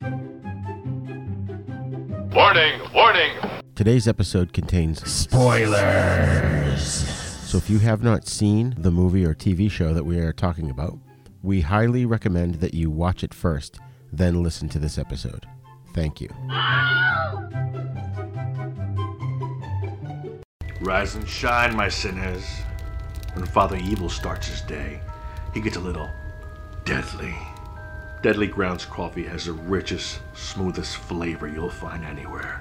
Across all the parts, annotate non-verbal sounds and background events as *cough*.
Warning, warning. Today's episode contains spoilers. So if you have not seen the movie or TV show that we are talking about, we highly recommend that you watch it first, then listen to this episode. Thank you. Rise and shine, my sinners. When Father Evil starts his day, he gets a little deadly. Deadly Grounds coffee has the richest, smoothest flavor you'll find anywhere.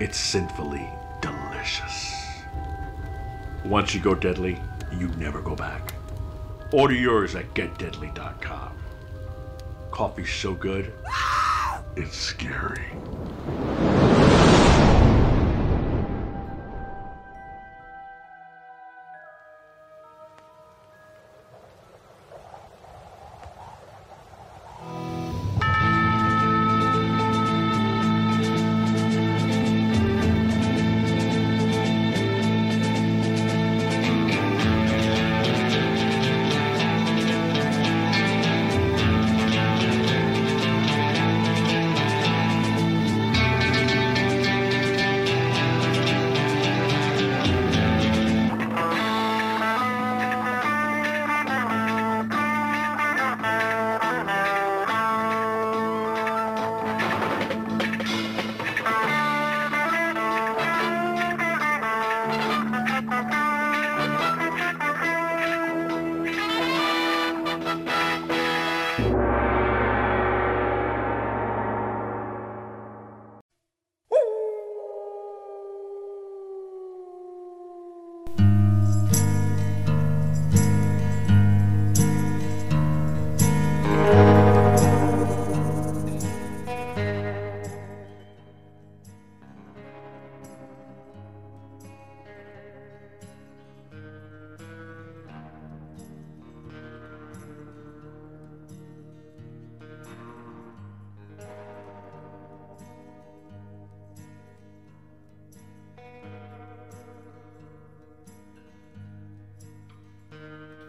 It's sinfully delicious. Once you go deadly, you never go back. Order yours at getdeadly.com. Coffee's so good, it's scary.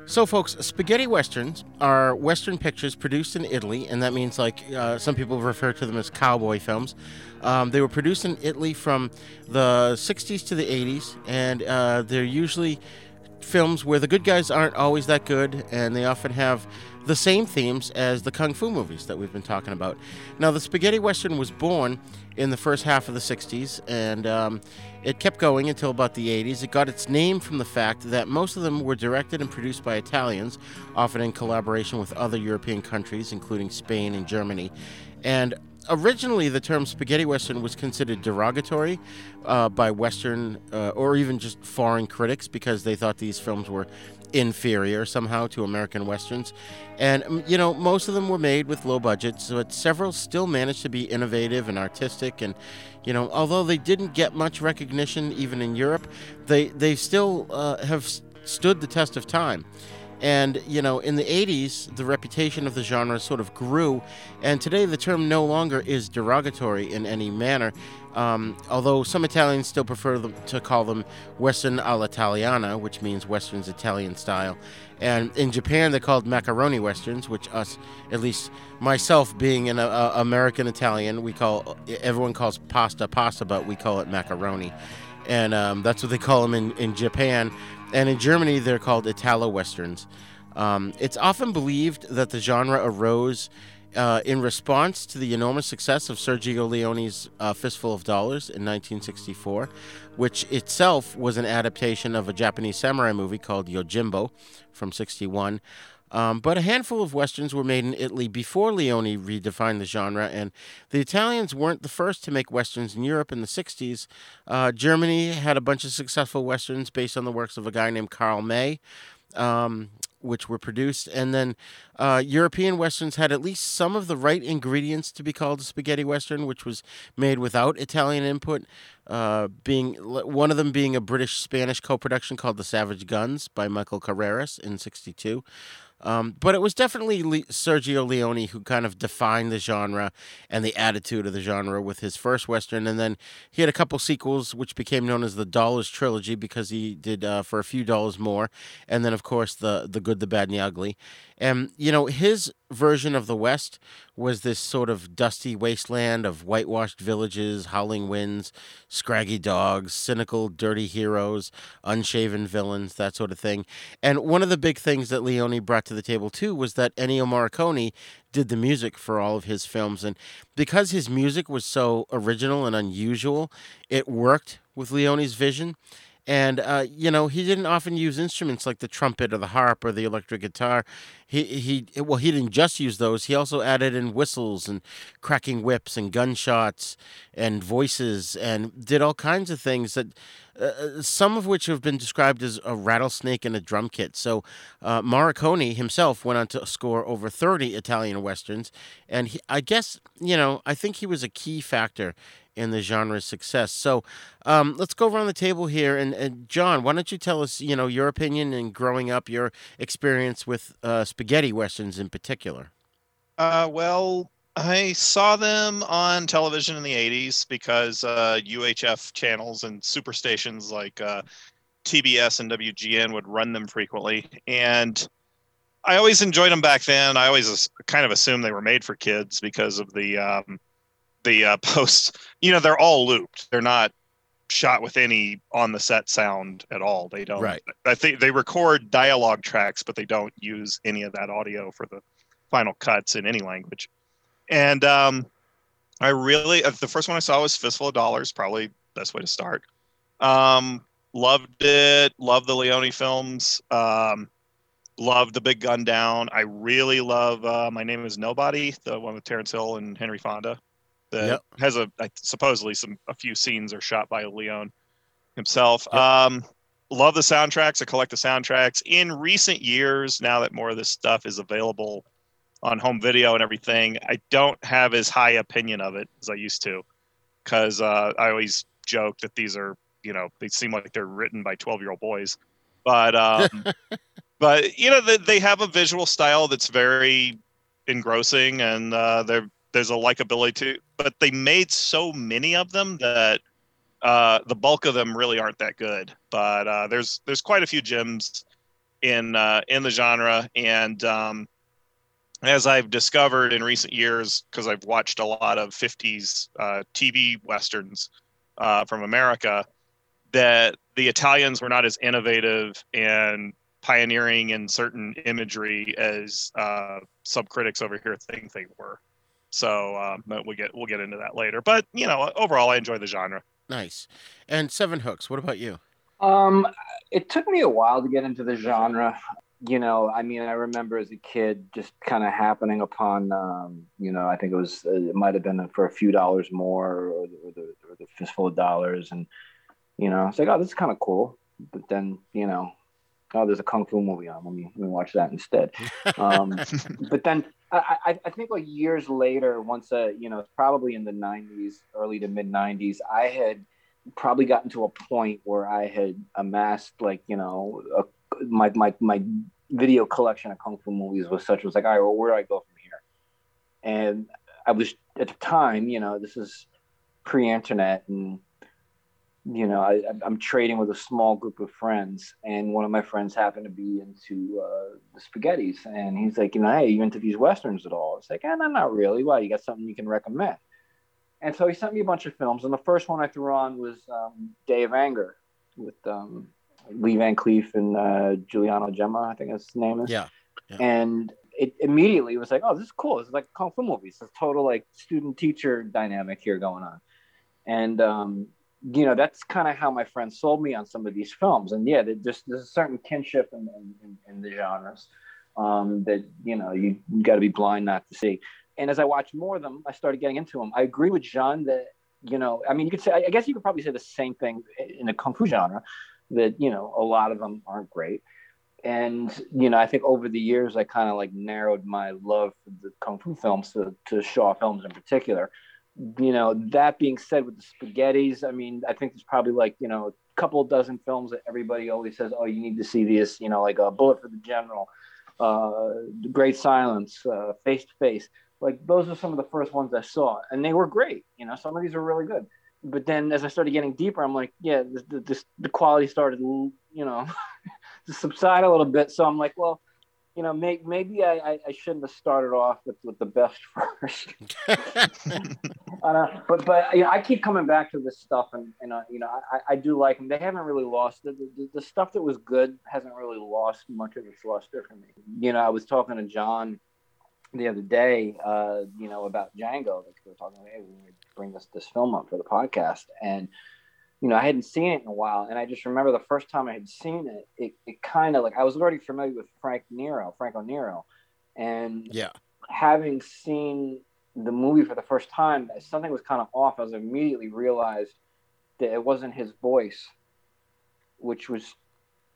So, folks, spaghetti westerns are western pictures produced in Italy, and that means like uh, some people refer to them as cowboy films. Um, they were produced in Italy from the 60s to the 80s, and uh, they're usually films where the good guys aren't always that good, and they often have the same themes as the kung fu movies that we've been talking about. Now, the spaghetti western was born in the first half of the 60s, and um, it kept going until about the 80s. It got its name from the fact that most of them were directed and produced by Italians, often in collaboration with other European countries, including Spain and Germany. And originally the term spaghetti western was considered derogatory uh, by western uh, or even just foreign critics because they thought these films were inferior somehow to american westerns. And um, you know most of them were made with low budgets but several still managed to be innovative and artistic. And you know although they didn't get much recognition even in europe they they still uh, have stood the test of time and, you know, in the 80s, the reputation of the genre sort of grew, and today the term no longer is derogatory in any manner, um, although some Italians still prefer them, to call them Western all'Italiana, which means Western's Italian style. And in Japan, they're called macaroni westerns, which us, at least myself being an uh, American Italian, we call, everyone calls pasta pasta, but we call it macaroni. And um, that's what they call them in, in Japan and in Germany they're called Italo westerns. Um, it's often believed that the genre arose uh, in response to the enormous success of Sergio Leone's uh, Fistful of Dollars in 1964, which itself was an adaptation of a Japanese samurai movie called Yojimbo from 61. Um, but a handful of westerns were made in Italy before Leone redefined the genre, and the Italians weren't the first to make westerns in Europe in the 60s. Uh, Germany had a bunch of successful westerns based on the works of a guy named Karl May. Um, which were produced, and then uh, European westerns had at least some of the right ingredients to be called a spaghetti western, which was made without Italian input. Uh, being one of them being a British Spanish co-production called The Savage Guns by Michael Carreras in '62. Um, but it was definitely Le- Sergio Leone who kind of defined the genre and the attitude of the genre with his first Western. And then he had a couple sequels, which became known as the Dollars Trilogy because he did uh, for a few dollars more. And then, of course, the, the Good, the Bad, and the Ugly. And, you know, his version of the West was this sort of dusty wasteland of whitewashed villages, howling winds, scraggy dogs, cynical, dirty heroes, unshaven villains, that sort of thing. And one of the big things that Leone brought to the table too was that Ennio Morricone did the music for all of his films. And because his music was so original and unusual, it worked with Leone's vision. And uh, you know, he didn't often use instruments like the trumpet or the harp or the electric guitar. He he well, he didn't just use those. He also added in whistles and cracking whips and gunshots and voices and did all kinds of things that uh, uh some of which have been described as a rattlesnake and a drum kit. So uh, himself went on to score over 30 Italian westerns, and he, I guess you know I think he was a key factor in the genre's success. So um, let's go around the table here. And, and, John, why don't you tell us, you know, your opinion and growing up, your experience with uh, spaghetti westerns in particular? Uh, well, I saw them on television in the 80s because uh, UHF channels and superstations like uh, TBS and WGN would run them frequently. And I always enjoyed them back then. I always kind of assumed they were made for kids because of the um, the uh, *laughs* posts, you know, they're all looped. They're not shot with any on the set sound at all. They don't. Right. I think they record dialogue tracks, but they don't use any of that audio for the final cuts in any language. And um, I really, uh, the first one I saw was Fistful of Dollars, probably best way to start. Um, loved it. Loved the Leone films. Um, loved the Big Gun Down. I really love uh, My Name Is Nobody, the one with Terence Hill and Henry Fonda that yep. has a supposedly some a few scenes are shot by Leone himself. Yep. Um, love the soundtracks. I collect the soundtracks. In recent years, now that more of this stuff is available on home video and everything, I don't have as high opinion of it as I used to, because uh, I always joke that these are you know they seem like they're written by 12 year old boys, but um, *laughs* but you know they, they have a visual style that's very engrossing and uh, they're there's a likability to but they made so many of them that uh, the bulk of them really aren't that good but uh, there's there's quite a few gems in uh, in the genre and um, as I've discovered in recent years because I've watched a lot of 50s uh, TV westerns uh, from America that the Italians were not as innovative and pioneering in certain imagery as uh, some critics over here think they were. So um, we'll get we'll get into that later. But you know, overall, I enjoy the genre. Nice. And Sevenhooks. What about you? Um, it took me a while to get into the genre. You know, I mean, I remember as a kid just kind of happening upon, um, you know, I think it was, it might have been for a few dollars more or, or, the, or the fistful of dollars. And, you know, it's like, oh, this is kind of cool. But then, you know, oh, there's a kung fu movie on. Let me let me watch that instead. Um, *laughs* but then I, I think like years later, once uh, you know, probably in the '90s, early to mid '90s, I had probably gotten to a point where I had amassed like you know a, my my my video collection of kung fu movies was such was like, all right, well, where do I go from here? And I was at the time, you know, this is pre-internet and you know, I, am trading with a small group of friends, and one of my friends happened to be into uh, the spaghettis, and he's like, you know, hey, you into these westerns at all? It's like, eh, no, not really. Why? You got something you can recommend? And so he sent me a bunch of films, and the first one I threw on was um, Day of Anger with um, Lee Van Cleef and uh, Giuliano Gemma, I think his name is. Yeah. yeah. And it immediately was like, oh, this is cool. It's like a kung fu movie. It's a total like student teacher dynamic here going on. And um, you know that's kind of how my friends sold me on some of these films. And yeah just there's a certain kinship in, in, in the genres um, that you know you got to be blind not to see. And as i watched more of them i started getting into them i agree with john that you know i mean you could say i guess you could probably say the same thing in the kung fu genre that you know a lot of them aren't great. And you know i think over the years i kind of like narrowed my love for the kung fu films to, to shaw films in particular you know, that being said, with the spaghettis, I mean, I think there's probably like, you know, a couple dozen films that everybody always says, oh, you need to see this, you know, like a Bullet for the General, uh, Great Silence, uh, Face to Face. Like those are some of the first ones I saw, and they were great. You know, some of these are really good. But then as I started getting deeper, I'm like, yeah, this, this the quality started, you know, to *laughs* subside a little bit. So I'm like, well, you know, may, maybe I, I, shouldn't have started off with, with the best *laughs* first. *laughs* uh, but but you know, I keep coming back to this stuff, and, and uh, you know, I, I do like them. They haven't really lost the, the, the stuff that was good hasn't really lost much of its luster for me. You know, I was talking to John the other day, uh, you know, about Django. Like we were talking, hey, we bring this this film up for the podcast, and you know, I hadn't seen it in a while, and I just remember the first time I had seen it, it, it kind of like I was already familiar with Frank Nero, Franco Nero, and yeah, having seen the movie for the first time, something was kind of off. I was immediately realized that it wasn't his voice, which was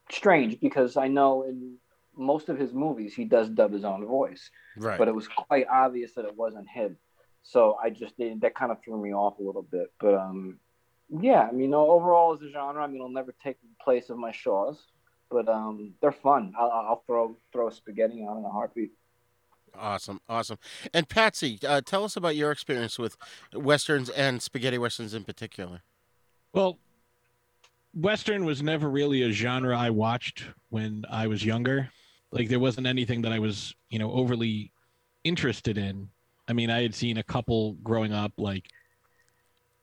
strange because I know in most of his movies he does dub his own voice, right. but it was quite obvious that it wasn't him. So I just did that kind of threw me off a little bit, but um yeah, I mean, overall as a genre, I mean, it'll never take the place of my Shaws, but um, they're fun. I'll, I'll throw throw spaghetti on in a heartbeat. Awesome, awesome. And Patsy, uh, tell us about your experience with westerns and spaghetti westerns in particular. Well, western was never really a genre I watched when I was younger. Like there wasn't anything that I was, you know, overly interested in. I mean, I had seen a couple growing up, like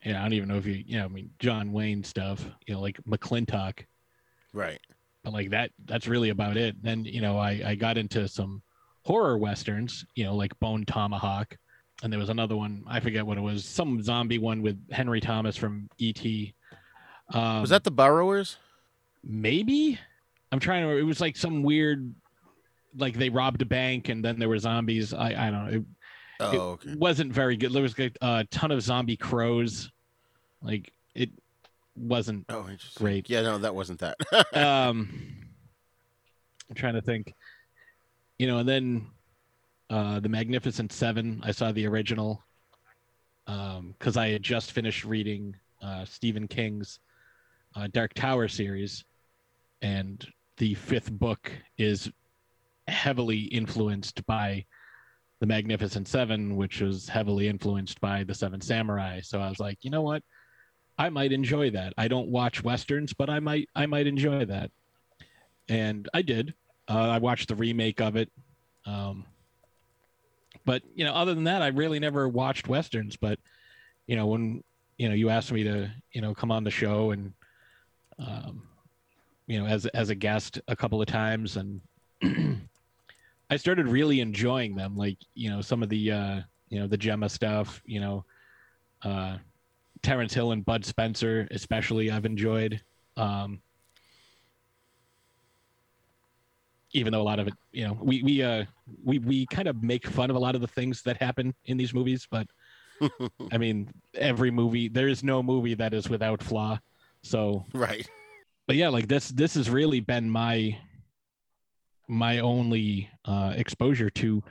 yeah, I don't even know if you, you know, I mean, John Wayne stuff, you know, like McLintock. Right. But like that, that's really about it. Then, you know, I, I got into some horror westerns, you know, like Bone Tomahawk. And there was another one, I forget what it was, some zombie one with Henry Thomas from E.T. Um, was that the Burrowers? Maybe. I'm trying to, it was like some weird, like they robbed a bank and then there were zombies. I, I don't know. It, Oh, okay. It wasn't very good. There was a ton of zombie crows. Like it wasn't oh, great. Yeah, no, that wasn't that. *laughs* um, I'm trying to think. You know, and then uh, the Magnificent Seven. I saw the original because um, I had just finished reading uh, Stephen King's uh, Dark Tower series, and the fifth book is heavily influenced by the Magnificent Seven, which was heavily influenced by the Seven Samurai. So I was like, you know what? I might enjoy that. I don't watch westerns, but I might I might enjoy that. And I did. Uh, I watched the remake of it. Um, but you know, other than that, I really never watched westerns. But you know, when you know you asked me to you know come on the show and um, you know as as a guest a couple of times and *clears throat* I started really enjoying them. Like you know some of the uh, you know the Gemma stuff. You know, uh, Terence Hill and Bud Spencer, especially, I've enjoyed. Um, even though a lot of it, you know, we we uh we we kind of make fun of a lot of the things that happen in these movies, but *laughs* I mean, every movie there is no movie that is without flaw. So right. But yeah, like this this has really been my my only uh, exposure to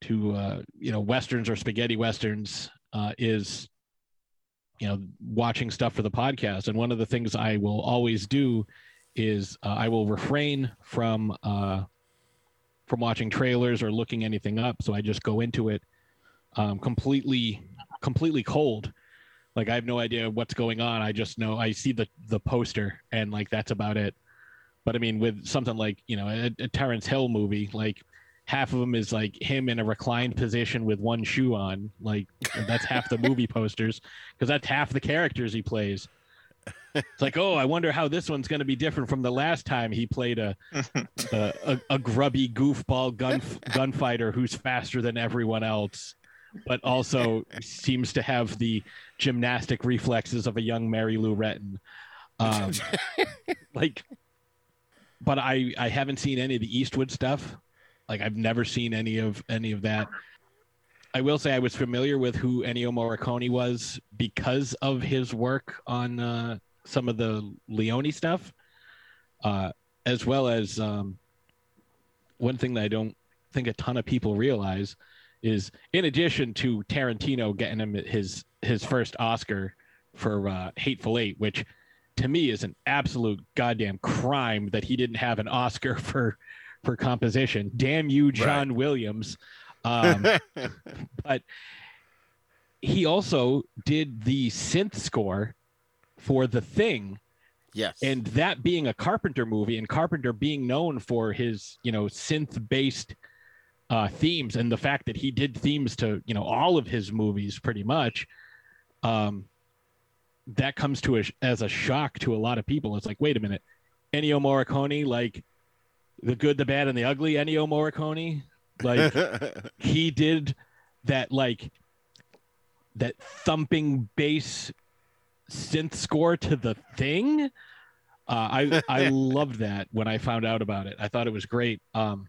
to uh, you know westerns or spaghetti westerns uh, is you know watching stuff for the podcast. And one of the things i will always do is uh, i will refrain from uh, from watching trailers or looking anything up. So i just go into it um, completely completely cold. Like i have no idea what's going on. I just know i see the the poster and like that's about it but I mean, with something like you know a, a Terence Hill movie, like half of them is like him in a reclined position with one shoe on. Like that's half the movie *laughs* posters because that's half the characters he plays. It's like, oh, I wonder how this one's going to be different from the last time he played a *laughs* a, a, a grubby goofball gun gunfighter who's faster than everyone else, but also seems to have the gymnastic reflexes of a young Mary Lou Retton. Um, *laughs* like but I I haven't seen any of the Eastwood stuff. Like I've never seen any of any of that. I will say I was familiar with who Ennio Morricone was because of his work on uh, some of the Leone stuff, uh, as well as um, one thing that I don't think a ton of people realize is, in addition to Tarantino getting him his his first Oscar for uh, Hateful Eight, which to me is an absolute goddamn crime that he didn't have an Oscar *laughs* for for composition. Damn you, John right. Williams. *laughs* Um, but he also did the synth score for The Thing, Yes. and that being a Carpenter movie, and Carpenter being known for his you know synth based uh, themes, and the fact that he did themes to you know all of his movies pretty much, um, that comes to a, as a shock to a lot of people. It's like, wait a minute, Ennio Morricone, like the good, the bad, and the ugly. Ennio Morricone, like *laughs* he did that like that thumping bass synth score to the thing. Uh, I I *laughs* loved that when I found out about it. I thought it was great. Um,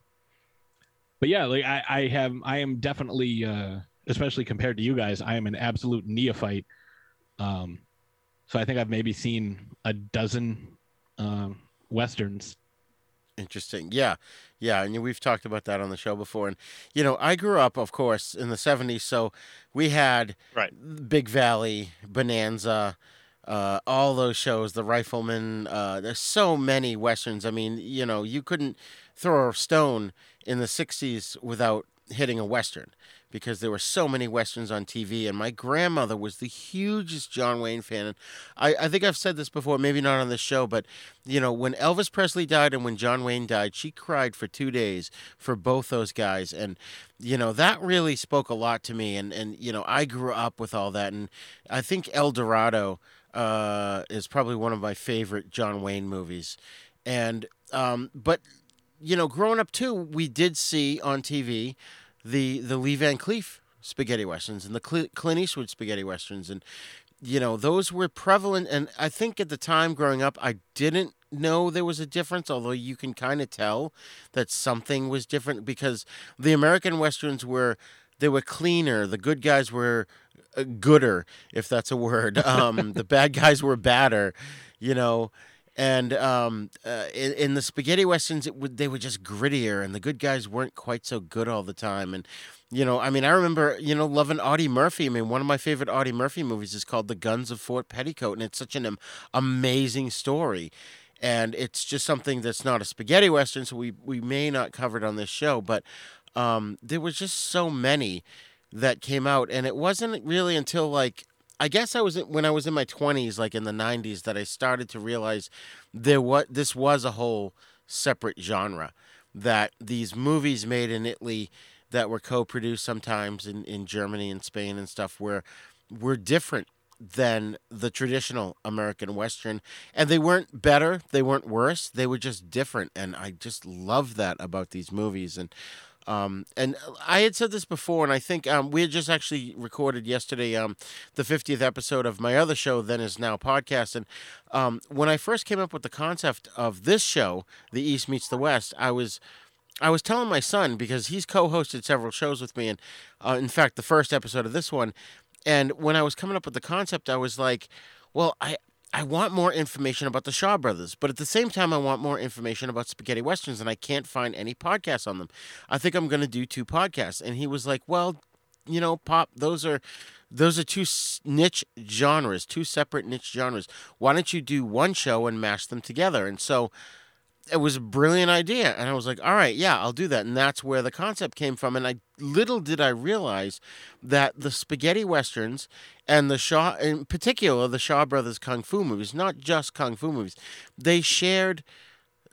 but yeah, like I, I have I am definitely uh, especially compared to you guys, I am an absolute neophyte. Um, so I think I've maybe seen a dozen um, westerns. Interesting. Yeah. Yeah. And we've talked about that on the show before. And, you know, I grew up, of course, in the 70s. So we had Right. Big Valley, Bonanza, uh, all those shows, The Rifleman. Uh, there's so many Westerns. I mean, you know, you couldn't throw a stone in the 60s without hitting a Western because there were so many Westerns on TV. And my grandmother was the hugest John Wayne fan. And I, I think I've said this before, maybe not on this show, but, you know, when Elvis Presley died and when John Wayne died, she cried for two days for both those guys. And, you know, that really spoke a lot to me. And, and you know, I grew up with all that. And I think El Dorado uh, is probably one of my favorite John Wayne movies. And, um, but, you know, growing up too, we did see on TV the the Lee Van Cleef spaghetti westerns and the Cl- Clint Eastwood spaghetti westerns, and you know those were prevalent. And I think at the time growing up, I didn't know there was a difference, although you can kind of tell that something was different because the American westerns were they were cleaner. The good guys were uh, gooder, if that's a word. *laughs* Um, the bad guys were badder, you know and um, uh, in, in, the spaghetti westerns, would they were just grittier, and the good guys weren't quite so good all the time. And you know, I mean, I remember you know loving Audie Murphy. I mean, one of my favorite Audie Murphy movies is called The Guns of Fort Petticoat, and it's such an amazing story. And it's just something that's not a spaghetti western, so we we may not cover it on this show, but um, there was just so many that came out, and it wasn't really until like I guess I was when I was in my 20s, like in the 90s, that I started to realize there what this was a whole separate genre. That these movies made in Italy that were co-produced sometimes in, in Germany and Spain and stuff were were different than the traditional American Western. And they weren't better, they weren't worse, they were just different. And I just love that about these movies. And um, and I had said this before, and I think um, we had just actually recorded yesterday um, the 50th episode of my other show, Then Is Now podcast. And um, when I first came up with the concept of this show, The East Meets the West, I was. I was telling my son because he's co-hosted several shows with me, and uh, in fact, the first episode of this one. And when I was coming up with the concept, I was like, "Well, I I want more information about the Shaw Brothers, but at the same time, I want more information about spaghetti westerns, and I can't find any podcasts on them. I think I'm going to do two podcasts." And he was like, "Well, you know, Pop, those are those are two niche genres, two separate niche genres. Why don't you do one show and mash them together?" And so it was a brilliant idea and i was like all right yeah i'll do that. And that's where the concept came from and i little did i realize that the spaghetti westerns and the shaw in particular the shaw brothers kung fu movies not just kung fu movies they shared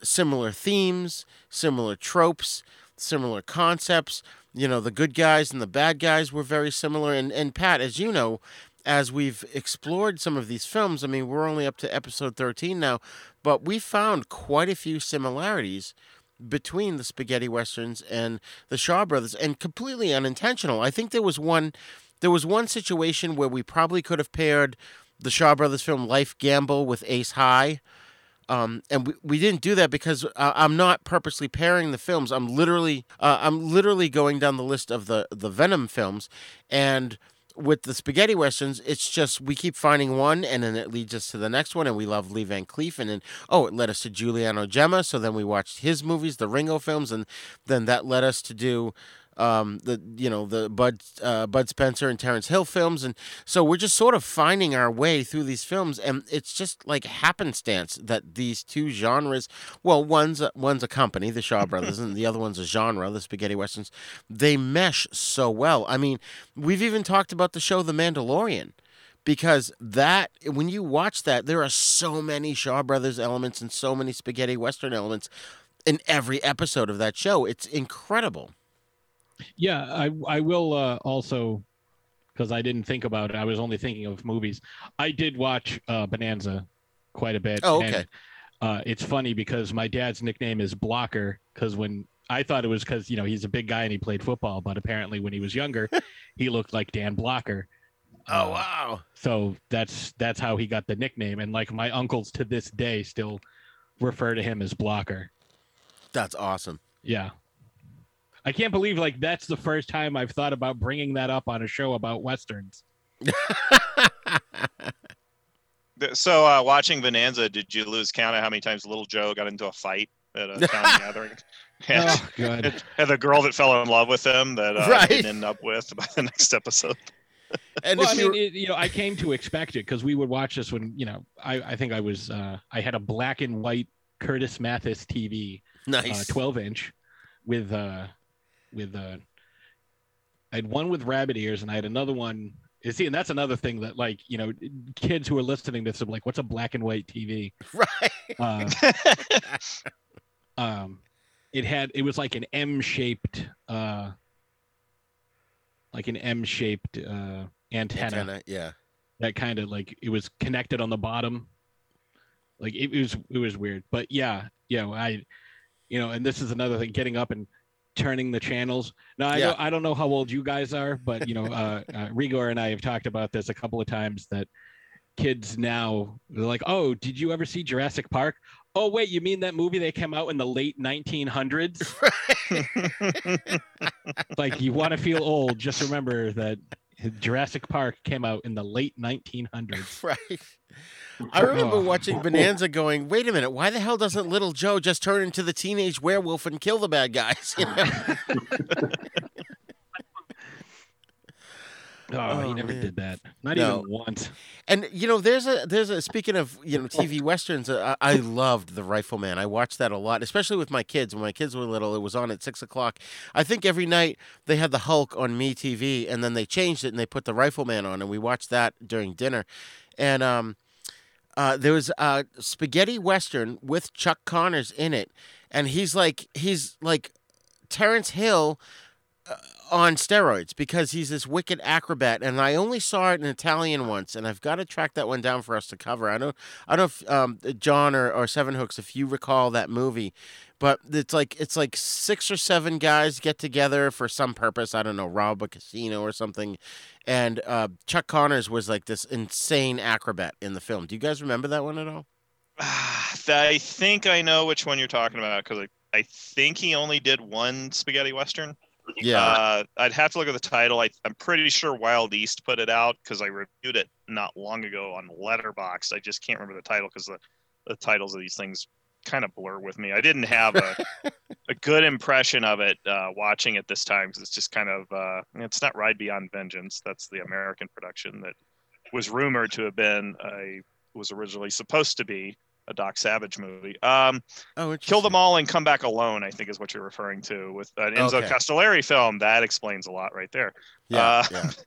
similar themes similar tropes similar concepts. You know the good guys and the bad guys were very similar and, and pat as you know as we've explored some of these films, I mean, we're only up to episode 13 now, but we found quite a few similarities between the spaghetti westerns and the Shaw brothers and completely unintentional. I think there was one there was one situation where we probably could have paired the Shaw brothers film Life Gamble with Ace High. Um, and we, we didn't do that because uh, I'm not purposely pairing the films. I'm literally uh, I'm literally going down the list of the the Venom films and with the spaghetti westerns, it's just we keep finding one, and then it leads us to the next one, and we love Lee Van Cleef, and then oh, it led us to Giuliano Gemma, so then we watched his movies, the Ringo films, and then that led us to do um, the you know the Bud uh, Bud Spencer and Terence Hill films, and so we're just sort of finding our way through these films, and it's just like happenstance that these two genres, well, one's a, one's a company, the Shaw *laughs* Brothers, and the other one's a genre, the spaghetti westerns, they mesh so well. I mean, we've even talked about the show The Mandalorian because that when you watch that, there are so many Shaw Brothers elements and so many spaghetti western elements in every episode of that show. It's incredible. Yeah, I I will uh, also because I didn't think about it. I was only thinking of movies. I did watch uh, Bonanza quite a bit. Oh, okay. and, uh, it's funny because my dad's nickname is Blocker because when I thought it was because you know he's a big guy and he played football, but apparently when he was younger, *laughs* he looked like Dan Blocker. Oh Uh, wow. So that's that's how he got the nickname, and like my uncles to this day still refer to him as Blocker. That's awesome. Yeah. I can't believe like that's the first time I've thought about bringing that up on a show about westerns. *laughs* So, uh, watching Bonanza, did you lose count of how many times Little Joe got into a fight at a *laughs* town gathering? And, Oh god. and- and the girl that fell in love with him that uh, Right. he didn't end up with by the next episode. *laughs* and well, I mean, it, you know, I came to expect it because we would watch this when, you know, I, I think I was, uh, I had a black and white Curtis Mathes TV, uh, nice 12 inch with, uh, with, uh, I had one with rabbit ears and I had another one. You see, and that's another thing that, like, you know, kids who are listening to this are like, what's a black and white TV? *laughs* right. Uh, *laughs* um it had it was like an m shaped uh like an m shaped uh antenna, Antenna, yeah. that kind of like it was connected on the bottom like it, was it was weird but yeah yeah i you know and this is another thing getting up and turning the channels. Now i Yeah. don't i don't know how old you guys are but you know uh, *laughs* uh rigor and i have talked about this a couple of times that kids now they're like oh did you ever see jurassic park? Oh wait you mean that movie that came out in the late 1900s *laughs* like you want to feel old just remember that jurassic park came out in the late 1900s *laughs* right. I remember Oh. watching Bonanza going, wait a minute, why the hell doesn't little Joe just turn into the teenage werewolf and kill the bad guys? *laughs* You know? *laughs* oh, Oh, he never man. did that not No. even once And you know, there's a there's a speaking of you know TV westerns. Uh, I I loved The Rifleman. I watched that a lot, especially with my kids. When my kids were little, it was on at six o'clock. I think every night they had the Hulk on Me TV, and then they changed it and they put The Rifleman on, and we watched that during dinner. And um, uh, there was a spaghetti western with Chuck Connors in it, and he's like he's like Terence Hill uh, on steroids because he's this wicked acrobat. And I only saw it in Italian once, and I've got to track that one down for us to cover. I don't, I don't know if um, John or, or Sevenhooks, if you recall that movie, but it's like it's like six or seven guys get together for some purpose. I don't know, rob a casino or something. And uh, Chuck Connors was like this insane acrobat in the film. Do you guys remember that one at all? *sighs* I think I know which one you're talking about because I, I think he only did one spaghetti western. Yeah. Uh, I'd have to look at the title. I, I'm pretty sure Wild East put it out because I reviewed it not long ago on Letterboxd. I just can't remember the title because the, the titles of these things kind of blur with me. I didn't have a, *laughs* a good impression of it uh, watching it this time because it's just kind of uh, it's not Ride Beyond Vengeance. That's the American production that was rumored to have been a was originally supposed to be a Doc Savage movie. Um, oh, Kill them all and come back alone. I think is what you're referring to with an Enzo Okay. Castellari film. That explains a lot right there. Yeah, uh, yeah. *laughs*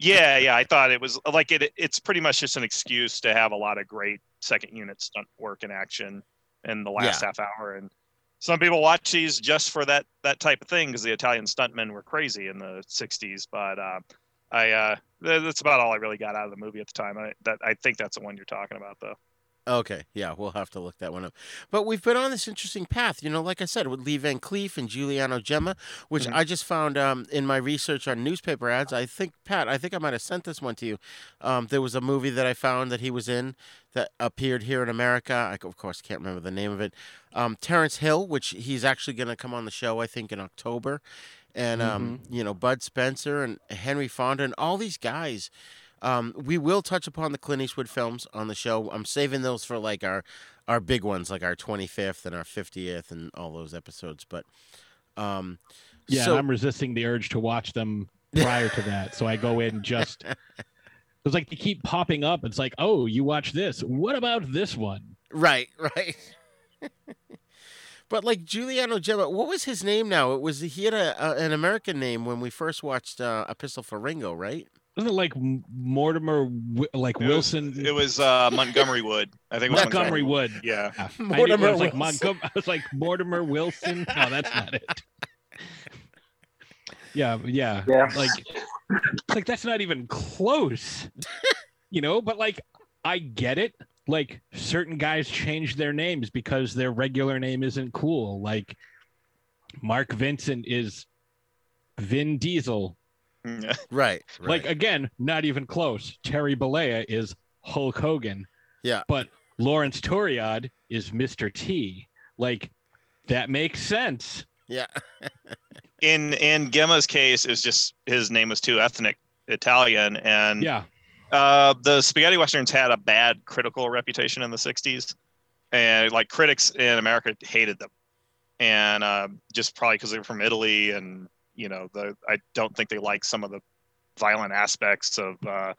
Yeah, yeah. I thought it was like it. It's pretty much just an excuse to have a lot of great second unit stunt work in action in the last half hour. And some people watch these just for that that type of thing because the Italian stuntmen were crazy in the '60s. But uh, I uh, that's about all I really got out of the movie at the time. I that I think that's the one you're talking about, though. Okay, yeah, we'll have to look that one up. But we've been on this interesting path, you know, like I said, with Lee Van Cleef and Giuliano Gemma, which Mhm. I just found um, in my research on newspaper ads. I think, Pat, I think I might have sent this one to you. Um, there was a movie that I found that he was in that appeared here in America. I, of course, can't remember the name of it. Um, Terence Hill, which he's actually going to come on the show, I think, in October. And, um, you know, Bud Spencer and Henry Fonda and all these guys. Um, we will touch upon the Clint Eastwood films on the show. I'm saving those for like our our big ones, like our 25th and our 50th and all those episodes. But um, Yeah, so I'm resisting the urge to watch them *laughs* prior to that. So I go in just *laughs* it's like they keep popping up. It's like, oh, you watch this. What about this one? right, *laughs* right. but like Giuliano Gemma, what was his name now? It was he had a, a an American name when we first watched uh, A Pistol for Ringo, right? Wasn't it like Mortimer, like It was- Wilson? It was uh, Montgomery Wood. I think it was Montgomery Wood. Yeah. Yeah. I, knew- Mortimer I was like Wilson. Montgomery. I was like Mortimer Wilson. No, that's not it. *laughs* Yeah, yeah. Yeah. Like, like that's not even close. You know, but like I get it. Like certain guys change their names because their regular name isn't cool. Like Mark Vincent is Vin Diesel. Yeah. Right. *laughs* right. Like again, not even close. Terry Bollea is Hulk Hogan. Yeah. But Lawrence Toriad is Mr. T. Like that makes sense. yeah. *laughs* In in Gemma's case, it was just his name was too ethnic Italian, and Yeah. uh, the spaghetti westerns had a bad critical reputation in the '60s, and like critics in America hated them, and uh, just probably because they were from Italy, and you know, the I don't think they liked some of the violent aspects of. Uh,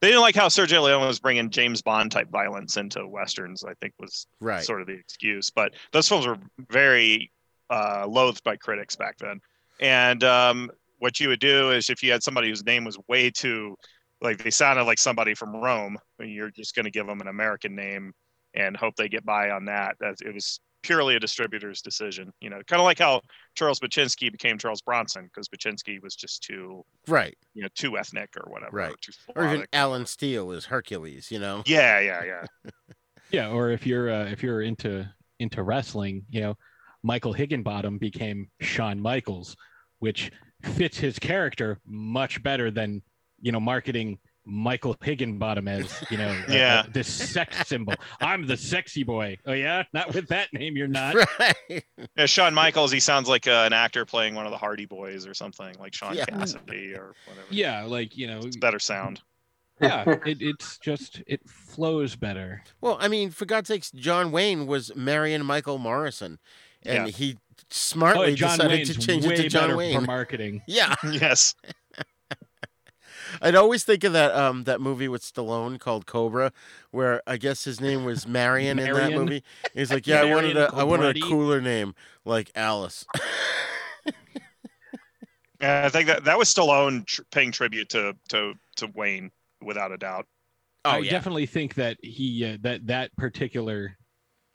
they didn't like how Sergio Leone was bringing James Bond type violence into westerns. I think was Right. sort of the excuse. But those films were very uh, loathed by critics back then. And um, what you would do is if you had somebody whose name was way too, like they sounded like somebody from Rome, you're just going to give them an American name and hope they get by on that. That it was purely a distributor's decision. You know, kind of like how Charles Buchinsky became Charles Bronson because Buchinsky was just too, Right. you know, too ethnic or whatever. Right. Or, too Or even Alan Steel is Hercules. You know. yeah, yeah, yeah. *laughs* Yeah. Or if you're uh, if you're into into wrestling, you know, Michael Hickenbottom became Shawn Michaels, which fits his character much better than you know marketing Michael Hickenbottom as you know Yeah. uh, this sex symbol. I'm the sexy boy. Oh yeah, not with that name. You're not. *laughs* Right. Yeah, Shawn Michaels, he sounds like uh, an actor playing one of the Hardy Boys or something, like Shaun Yeah. Cassidy or whatever. Yeah, like you know, It's better sound. yeah. It, it's just it flows better. Well, I mean, for God's sakes, John Wayne was Marion Michael Morrison, and Yeah. he Oh, smartly John decided Wayne's to change it to John better for marketing. *laughs* Yeah, yes. I'd always think of that um that movie with Stallone called Cobra, where I guess his name was Marion, in that movie. He's like, *laughs* yeah, I wanted a Marion I wanted a cooler name like Alice. *laughs* And I think that that was Stallone tr- paying tribute to to to Wayne, without a doubt. Oh I yeah, definitely think that he uh, that that particular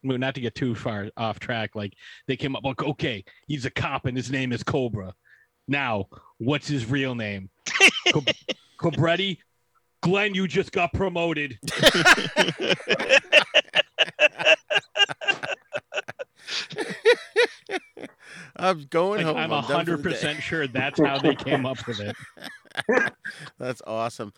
well, not to get too far off track like they came up like okay he's a cop and his name is Cobra now what's his real name Co- Cobretti Glenn you just got promoted *laughs* I'm going like, home. I'm I'm done for hundred the day. percent sure that's *laughs* how they came up with it That's awesome.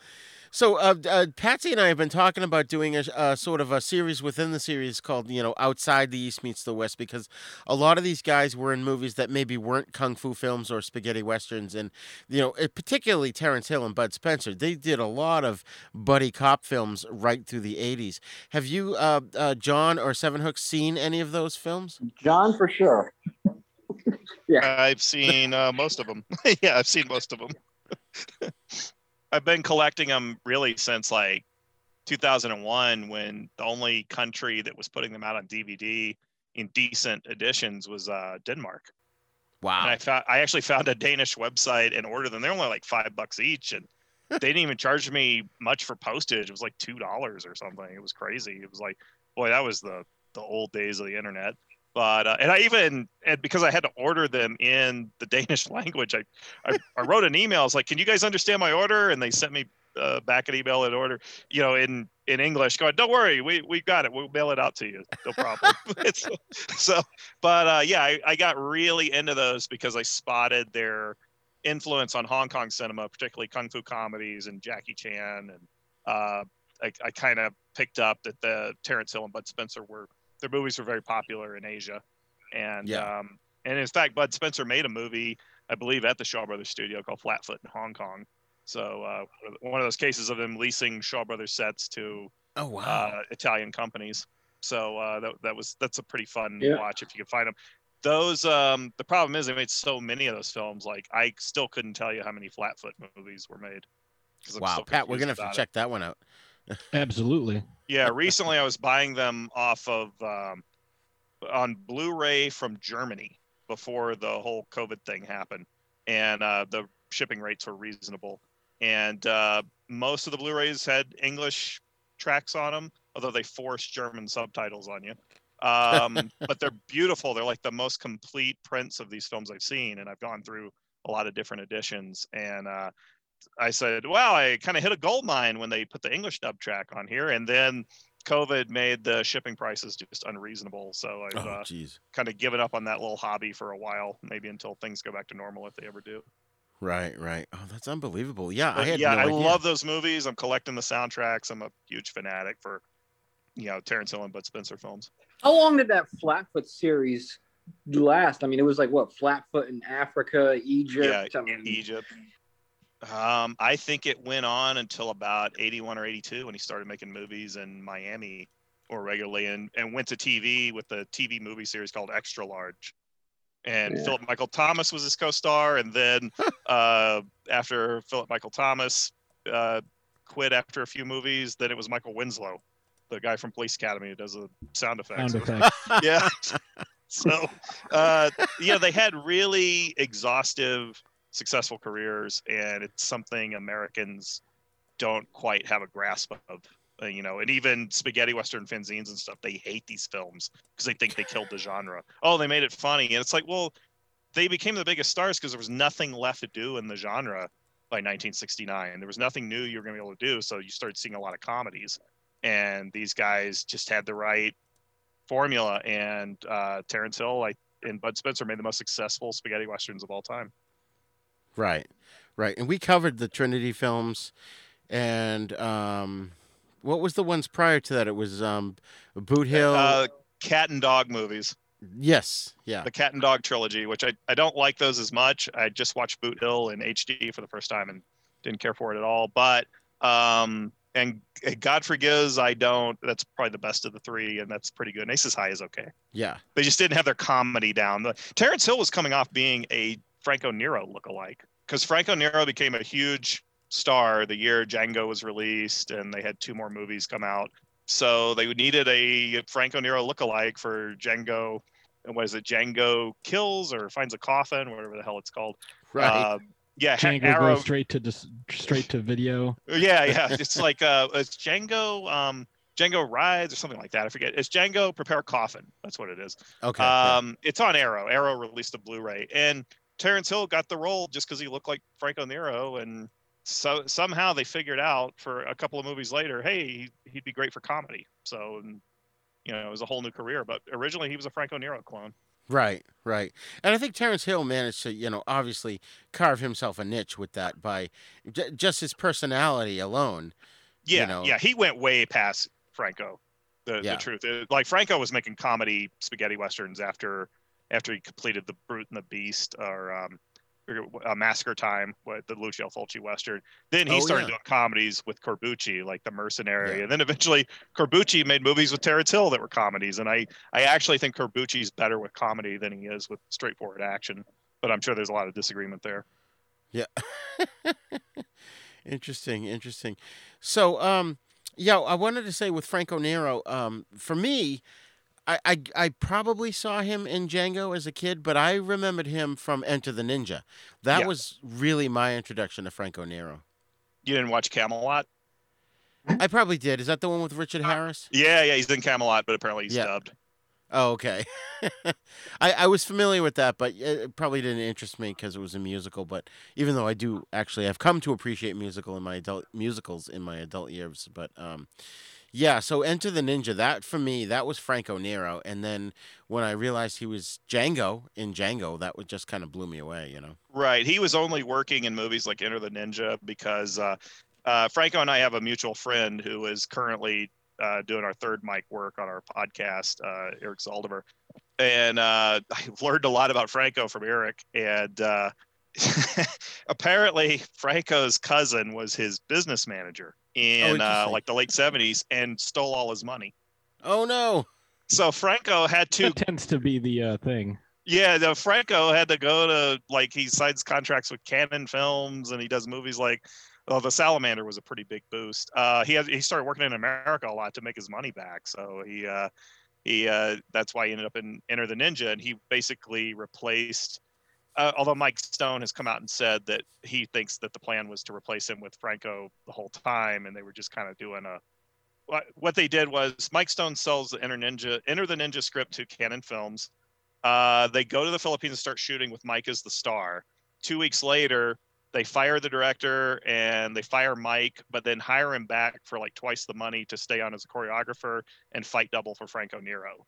So, uh, uh, Patsy and I have been talking about doing a uh, sort of a series within the series called, you know, Outside the East Meets the West, because a lot of these guys were in movies that maybe weren't kung fu films or spaghetti westerns, and you know, it- particularly Terence Hill and Bud Spencer, they did a lot of buddy cop films right through the '80s. Have you, uh, uh, John or Sevenhooks, seen any of those films? John for sure. *laughs* yeah, I've seen uh, most of them. *laughs* yeah, I've seen most of them. *laughs* I've been collecting them really since like 2001, when the only country that was putting them out on DVD in decent editions was uh, Denmark. And Wow. I found I actually found a Danish website and ordered them. They're only like five bucks each, and they didn't even charge me much for postage. It was like two dollars or something. It was crazy. It was like, boy, that was the the old days of the internet. But uh, and I even and because I had to order them in the *laughs* Danish language, I I, I wrote an email. I was like, "Can you guys understand my order?" And they sent me uh, back an email and order, you know, in in English, going, "Don't worry, we we got it. We'll mail it out to you. No problem." *laughs* So, but uh, yeah, I, I got really into those because I spotted their influence on Hong Kong cinema, particularly kung fu comedies and Jackie Chan, and uh, I, I kind of picked up that the Terence Hill and Bud Spencer were their movies were very popular in Asia, and Yeah. um, and in fact, Bud Spencer made a movie, I believe, at the Shaw Brothers studio called Flatfoot in Hong Kong. So uh, one of those cases of them leasing Shaw Brothers sets to Oh wow. uh, Italian companies. So uh, that that was that's a pretty fun Yeah. watch if you can find them. Those um, the problem is they made so many of those films. Like I still couldn't tell you how many Flatfoot movies were made. Wow, Pat, we're gonna have to about it. check that one out. Absolutely Yeah, recently I was buying them off of um, on Blu-ray from Germany before the whole COVID thing happened, and uh, the shipping rates were reasonable. and uh, most of the Blu-rays had English tracks on them, although they forced German subtitles on you. Um, *laughs* but they're beautiful. They're like the most complete prints of these films I've seen, and I've gone through a lot of different editions. And uh, I said, "Wow, I kind of hit a gold mine when they put the English dub track on here." And then COVID made the shipping prices just unreasonable. So I've Oh, uh, kind of given up on that little hobby for a while, maybe until things go back to normal if they ever do. Right, right. Oh, that's unbelievable. Yeah, I had yeah, no I idea. love those movies. I'm collecting the soundtracks. I'm a huge fanatic for, you know, Terence Hill and Bud Spencer films. How long did that Flatfoot series last? I mean, it was like what Flatfoot in Africa, Egypt. Yeah, I mean, Egypt. Um, I think it went on until about 81 or 82 when he started making movies in Miami more regularly and, and went to TV with the TV movie series called Extra Large. And Yeah. Philip Michael Thomas was his co star. And then *laughs* uh, after Philip Michael Thomas uh, quit after a few movies, then it was Michael Winslow, the guy from Police Academy who does the sound effects. Sound effects. *laughs* yeah. *laughs* so, uh, you know, they had really exhaustive, successful careers, and it's something Americans don't quite have a grasp of. Uh, you know, and even spaghetti western fanzines and stuff, they hate these films because they think they killed the genre. Oh, they made it funny, and it's like, well, they became the biggest stars because there was nothing left to do in the genre by 1969. There was nothing new you were going to be able to do, so you started seeing a lot of comedies, and these guys just had the right formula. And uh, Terence Hill, like and Bud Spencer, made the most successful spaghetti westerns of all time. Right, right. And we covered the Trinity films, and um, what was the ones prior to that? It was um, Boot Hill. Uh, cat and dog movies, yes, yeah. the cat and dog trilogy, which I, I don't like those as much. I just watched Boot Hill in HD for the first time and didn't care for it at all. But um, and God forgives, I don't. That's probably the best of the three, and that's pretty good. And Aces High is okay. Yeah, They just didn't have their comedy down. The, Terence Hill was coming off being a Franco Nero look-alike because Franco Nero became a huge star the year Django was released, and they had two more movies come out. So they needed a Franco Nero lookalike for Django. And what is it? Django kills or finds a coffin, whatever the hell it's called. right. Uh, yeah, Django Arrow. goes straight to dis- straight to video. *laughs* Yeah, yeah. It's like uh, it's Django. Um, Django rides or something like that. I forget. It's Django prepare coffin. That's what it is. okay. yeah. Um, it's on Arrow. Arrow released a Blu-ray, and Terence Hill got the role just because he looked like Franco Nero, and so somehow they figured out for a couple of movies later, hey, he- he'd be great for comedy. So, and, you know, it was a whole new career. But originally, he was a Franco Nero clone. Right, right. And I think Terence Hill managed to, you know, obviously carve himself a niche with that by j- just his personality alone. You Yeah, know. yeah, he went way past Franco. The, Yeah. the truth, It- like Franco was making comedy spaghetti westerns after after he completed the Brute and the Beast or um, uh, Massacre Time, what the Lucio Fulci western. Then he Oh, started yeah. doing comedies with Corbucci, like The Mercenary, Yeah. and then eventually Corbucci made movies with Terence Hill that were comedies. And I I actually think Corbucci's better with comedy than he is with straightforward action. But I'm sure there's a lot of disagreement there. Yeah. *laughs* interesting, interesting. So, um, yeah, I wanted to say with Franco Nero, um, for me, I, I I probably saw him in Django as a kid, but I remembered him from Enter the Ninja. That Yeah. was really my introduction to Franco Nero. You didn't watch Camelot? I probably did. Is that the one with Richard Harris? Yeah, yeah, he's in Camelot, but apparently he's Yeah. dubbed. Oh, okay. *laughs* I, I was familiar with that, but it probably didn't interest me because it was a musical. But even though I do actually, I've come to appreciate musical in my adult musicals in my adult years. But um, yeah. So Enter the Ninja. That for me, that was Franco Nero. And then when I realized he was Django in Django, that would just kind of blew me away. You know. Right. He was only working in movies like Enter the Ninja because uh, uh, Franco and I have a mutual friend who is currently uh, doing our third mic work on our podcast, uh, Eric Zaldivar. And uh, *laughs* I've learned a lot about Franco from Eric. And uh, *laughs* apparently, Franco's cousin was his business manager in uh, like the late 70s and stole all his money. Oh no. So Franco had to That tends to be the uh, thing. Yeah, the Franco had to go to like he signs contracts with Cannon Films and he does movies like well, the Salamander was a pretty big boost. Uh, he had he started working in America a lot to make his money back. So he uh, he uh, that's why he ended up in Enter the Ninja and he basically replaced uh, although Mike Stone has come out and said that he thinks that the plan was to replace him with Franco the whole time, and they were just kind of doing a. What, they did was Mike Stone sells the Enter Ninja Enter the Ninja script to Cannon Films. Uh, they go to the Philippines and start shooting with Mike as the star. Two weeks later, they fire the director and they fire Mike, but then hire him back for like twice the money to stay on as a choreographer and fight double for Franco Nero.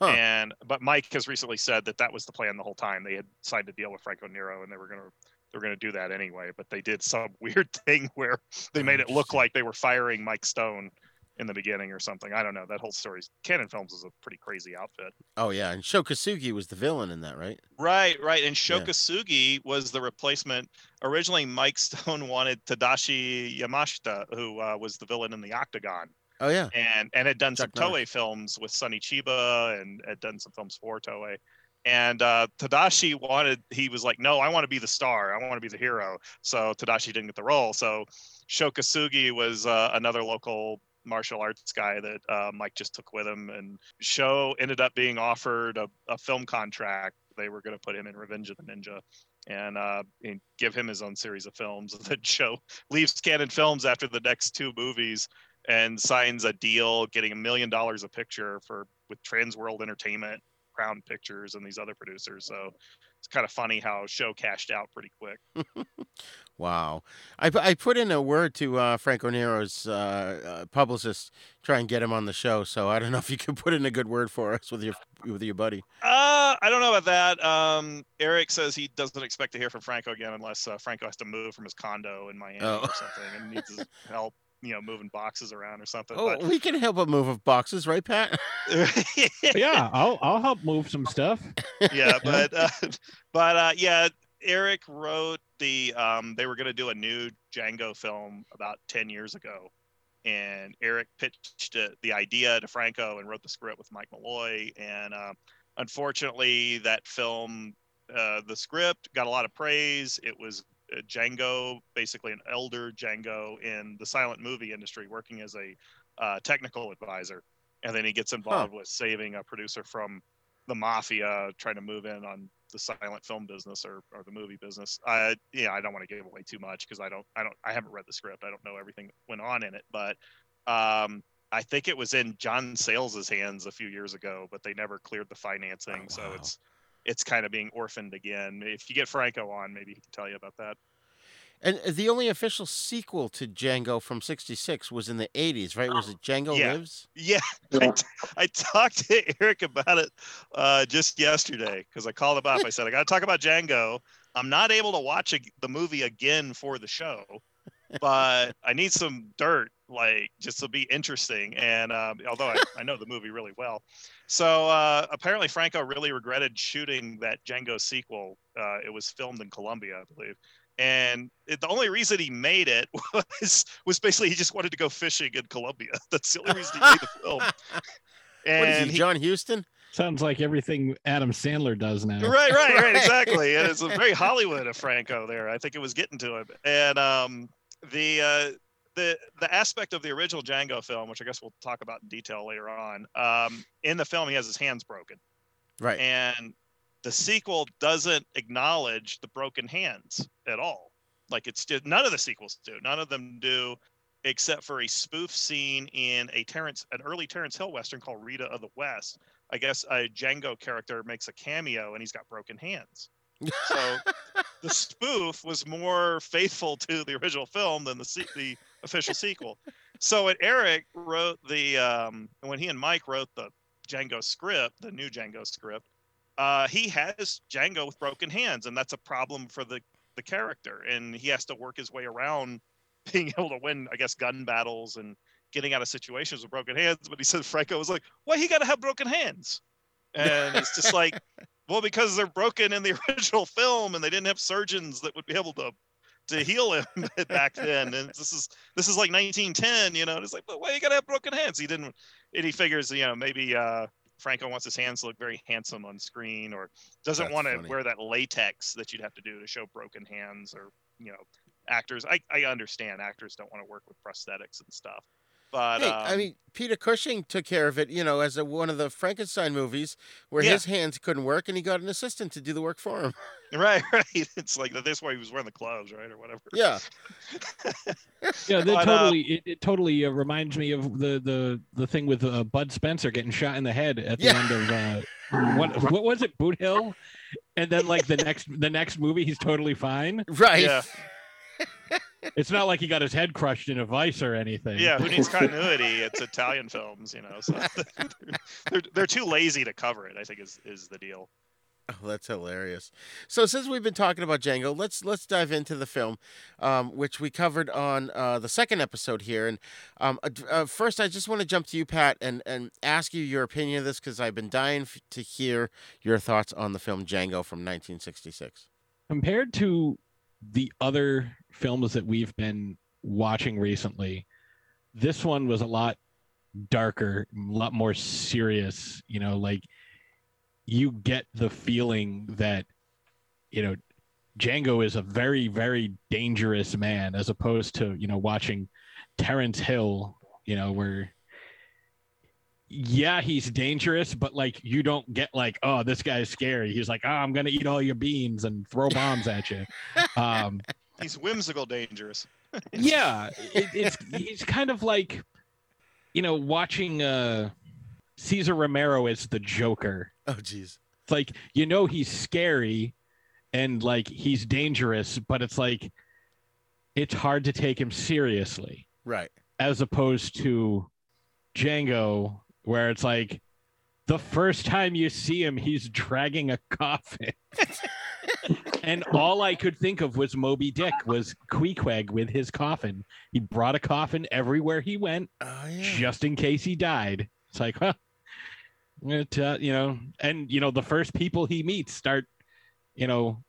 Huh. And but Mike has recently said that that was the plan the whole time. They had signed a deal with Franco Nero and they were gonna they were gonna do that anyway. But they did some *laughs* weird thing where they made it look like they were firing Mike Stone in the beginning or something. I don't know. That whole story's Cannon Films is a pretty crazy outfit. Oh yeah, and Sho Kosugi was the villain in that, right? Right, right. And Yeah. Was the replacement. Originally, Mike *laughs* Stone wanted Tadashi Yamashita, who uh, was the villain in the Octagon, Oh yeah. and and had done Chuck some Norris. Toei films with Sonny Chiba, and had done some films for Toei. And uh, Tadashi wanted, he was like, no, I want to be the star. I want to be the hero. So Tadashi didn't get the role. So Sho Kosugi was uh, another local martial arts guy that uh, Mike just took with him. And Sho ended up being offered a, a film contract. They were going to put him in Revenge of the Ninja and, uh, and give him his own series of films. *laughs* And then Sho leaves Cannon Films after the next two movies and signs a deal getting a million dollars a picture for with Trans World Entertainment, Crown Pictures, and these other producers. So it's kind of funny how Sho cashed out pretty quick. *laughs* Wow. I, I put in a word to uh, Franco Nero's uh, uh, publicist, try and get him on the show. So I don't know if you could put in a good word for us with your with your buddy. Uh, I don't know about that. Um, Eric says he doesn't expect to hear from Franco again unless uh, Franco has to move from his condo in Miami Oh. or something and needs his *laughs* help, you know, moving boxes around or something. Oh, we can help him move of boxes, right, Pat? *laughs* Yeah, I'll I'll help move some stuff. yeah, *laughs* but uh, *laughs* but uh, yeah, Eric wrote the. Um, they were going to do a new Django film about ten years ago, and Eric pitched it, the idea to Franco and wrote the script with Mike Malloy. And uh, unfortunately, that film, uh, the script got a lot of praise. It was uh, Django, basically an elder Django in the silent movie industry, working as a uh, technical advisor. And then he gets involved with saving a producer from the mafia, trying to move in on the silent film business or, or the movie business. I yeah, I don't want to give away too much because I don't I don't I haven't read the script. I don't know everything that went on in it, but um, I think it was in John Sayles's hands a few years ago, but they never cleared the financing, Oh, so it's it's kind of being orphaned again. If you get Franco on, maybe he can tell you about that. And the only official sequel to Django from '66 was in the '80s, right? Was it *gasps* Django Yeah. Lives? Yeah, I, Yeah. t- *laughs* I talked to Eric about it uh, just yesterday because I called him up. I said, I got to talk about Django. I'm not able to watch a, the movie again for the show, but I need some dirt, like just to be interesting. And um, although I, I know the movie really well, so uh, apparently Franco really regretted shooting that Django sequel. Uh, it was filmed in Colombia, I believe. And it, the only reason he made it *laughs* was was basically he just wanted to go fishing in Colombia. *laughs* That's the only reason he made the film. And *laughs* what is he, he- John Huston? Sounds like everything Adam Sandler does now. right, right, right, Right. exactly. And it's a very Hollywood of Franco there. I think it was getting to him. And um, the uh, the the aspect of the original Django film, which I guess we'll talk about in detail later on. Um, in the film, he has his hands broken, Right. and the sequel doesn't acknowledge the broken hands at all. Like it's just none of the sequels do. None of them do, except for a spoof scene in a Terence, an early Terence Hill western called Rita of the West. I guess a Django character makes a cameo and he's got broken hands. So *laughs* the spoof was more faithful to the original film than the the official sequel. So when Eric wrote the um, when he and Mike wrote the Django script, the new Django script, uh, he has Django with broken hands, and that's a problem for the the character, and he has to work his way around *laughs* being able to win, I guess, gun battles and getting out of situations with broken hands. But he said Franco was like, "Why he got to have broken hands?" And it's just like, *laughs* well, because they're broken in the *laughs* original film, and they didn't have surgeons that would be able to to heal him *laughs* back then. And this is this is like 1910, you know. And it's like, but why you got to have broken hands? He didn't. And he figures, you know, maybe uh, Franco wants his hands to look very handsome on screen, or doesn't want to wear that latex that you'd have to do to show broken hands, or you know, actors. I I understand actors don't want to work with prosthetics and stuff. But Hey, um, I mean, Peter Cushing took care of it, you know, as a, one of the Frankenstein movies where Yeah. his hands couldn't work and he got an assistant to do the work for him. *laughs* right, *laughs* right. It's like that's why he was wearing the gloves, right, or whatever. Yeah. *laughs* Yeah, that But, uh, totally. it, it totally uh, reminds me of the the the thing with uh, Bud Spencer getting shot in the head at the Yeah. end of uh, what what was it, Boot Hill, and then like the next the next movie, he's totally fine. Right. Yeah. It's not like he got his head crushed in a vice or anything. Yeah, who needs *laughs* continuity? It's Italian films, you know. So *laughs* they're, they're too lazy to cover it. I think is is the deal. Oh, that's hilarious. So since we've been talking about Django, let's let's dive into the film, um, which we covered on uh, the second episode here. And um, uh, uh, first, I just want to jump to you, Pat, and and ask you your opinion of this because I've been dying f- to hear your thoughts on the film Django from 1966. compared to the other films that we've been watching recently, this one was a lot darker, a lot more serious. You know, like you get the feeling that, you know, Django is a very, very dangerous man as opposed to, you know, watching Terence Hill, you know, where yeah, he's dangerous, but like you don't get like, oh, this guy's scary. He's like, oh, I'm gonna eat all your beans and throw bombs at you. Um, *laughs* He's whimsical, dangerous. *laughs* yeah, it, it's he's kind of like, you know, watching uh, Cesar Romero as the Joker. Oh, jeez. It's like you know he's scary, and like he's dangerous, but it's like it's hard to take him seriously Right. as opposed to Django, where it's like the first time you see him, he's dragging a coffin. and all I could think of was Moby Dick, was Queequeg with his coffin. He brought a coffin everywhere he went, Oh, yeah. just in case he died. It's like, huh. It, uh, you know, and you know, the first people he meets start, you know,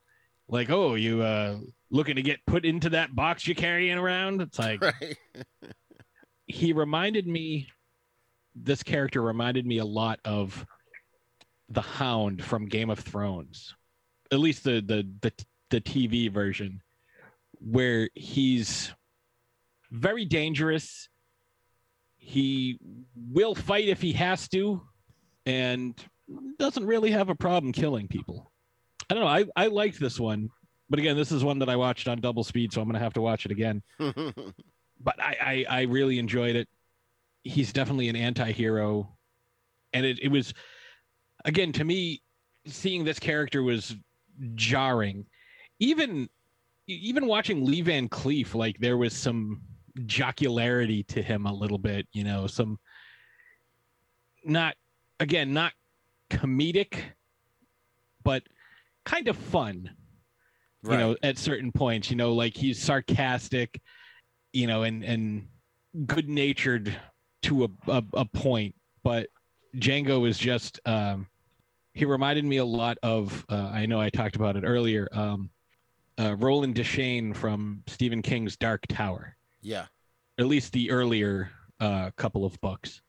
like, oh, you uh looking to get put into that box you're carrying around? It's like *laughs* Right. he reminded me this character reminded me a lot of the hound from game of thrones. At least the the the, the tv version where he's very dangerous. He will fight if he has to and doesn't really have a problem killing people. I don't know i i liked this one but again this is one that i watched on double speed so i'm gonna have to watch it again. *laughs* But I, I I really enjoyed it. He's definitely an anti-hero. And it, it was again to me, seeing this character was jarring. Even even watching Lee Van Cleef, like there was some jocularity to him a little bit, you know, some not again, not comedic, but kind of fun you know at certain points you know like he's sarcastic you know and and good natured to a, a, a point but django is just um he reminded me a lot of uh, i know i talked about it earlier um uh, roland deschain from stephen king's dark tower yeah. at least the earlier uh, couple of books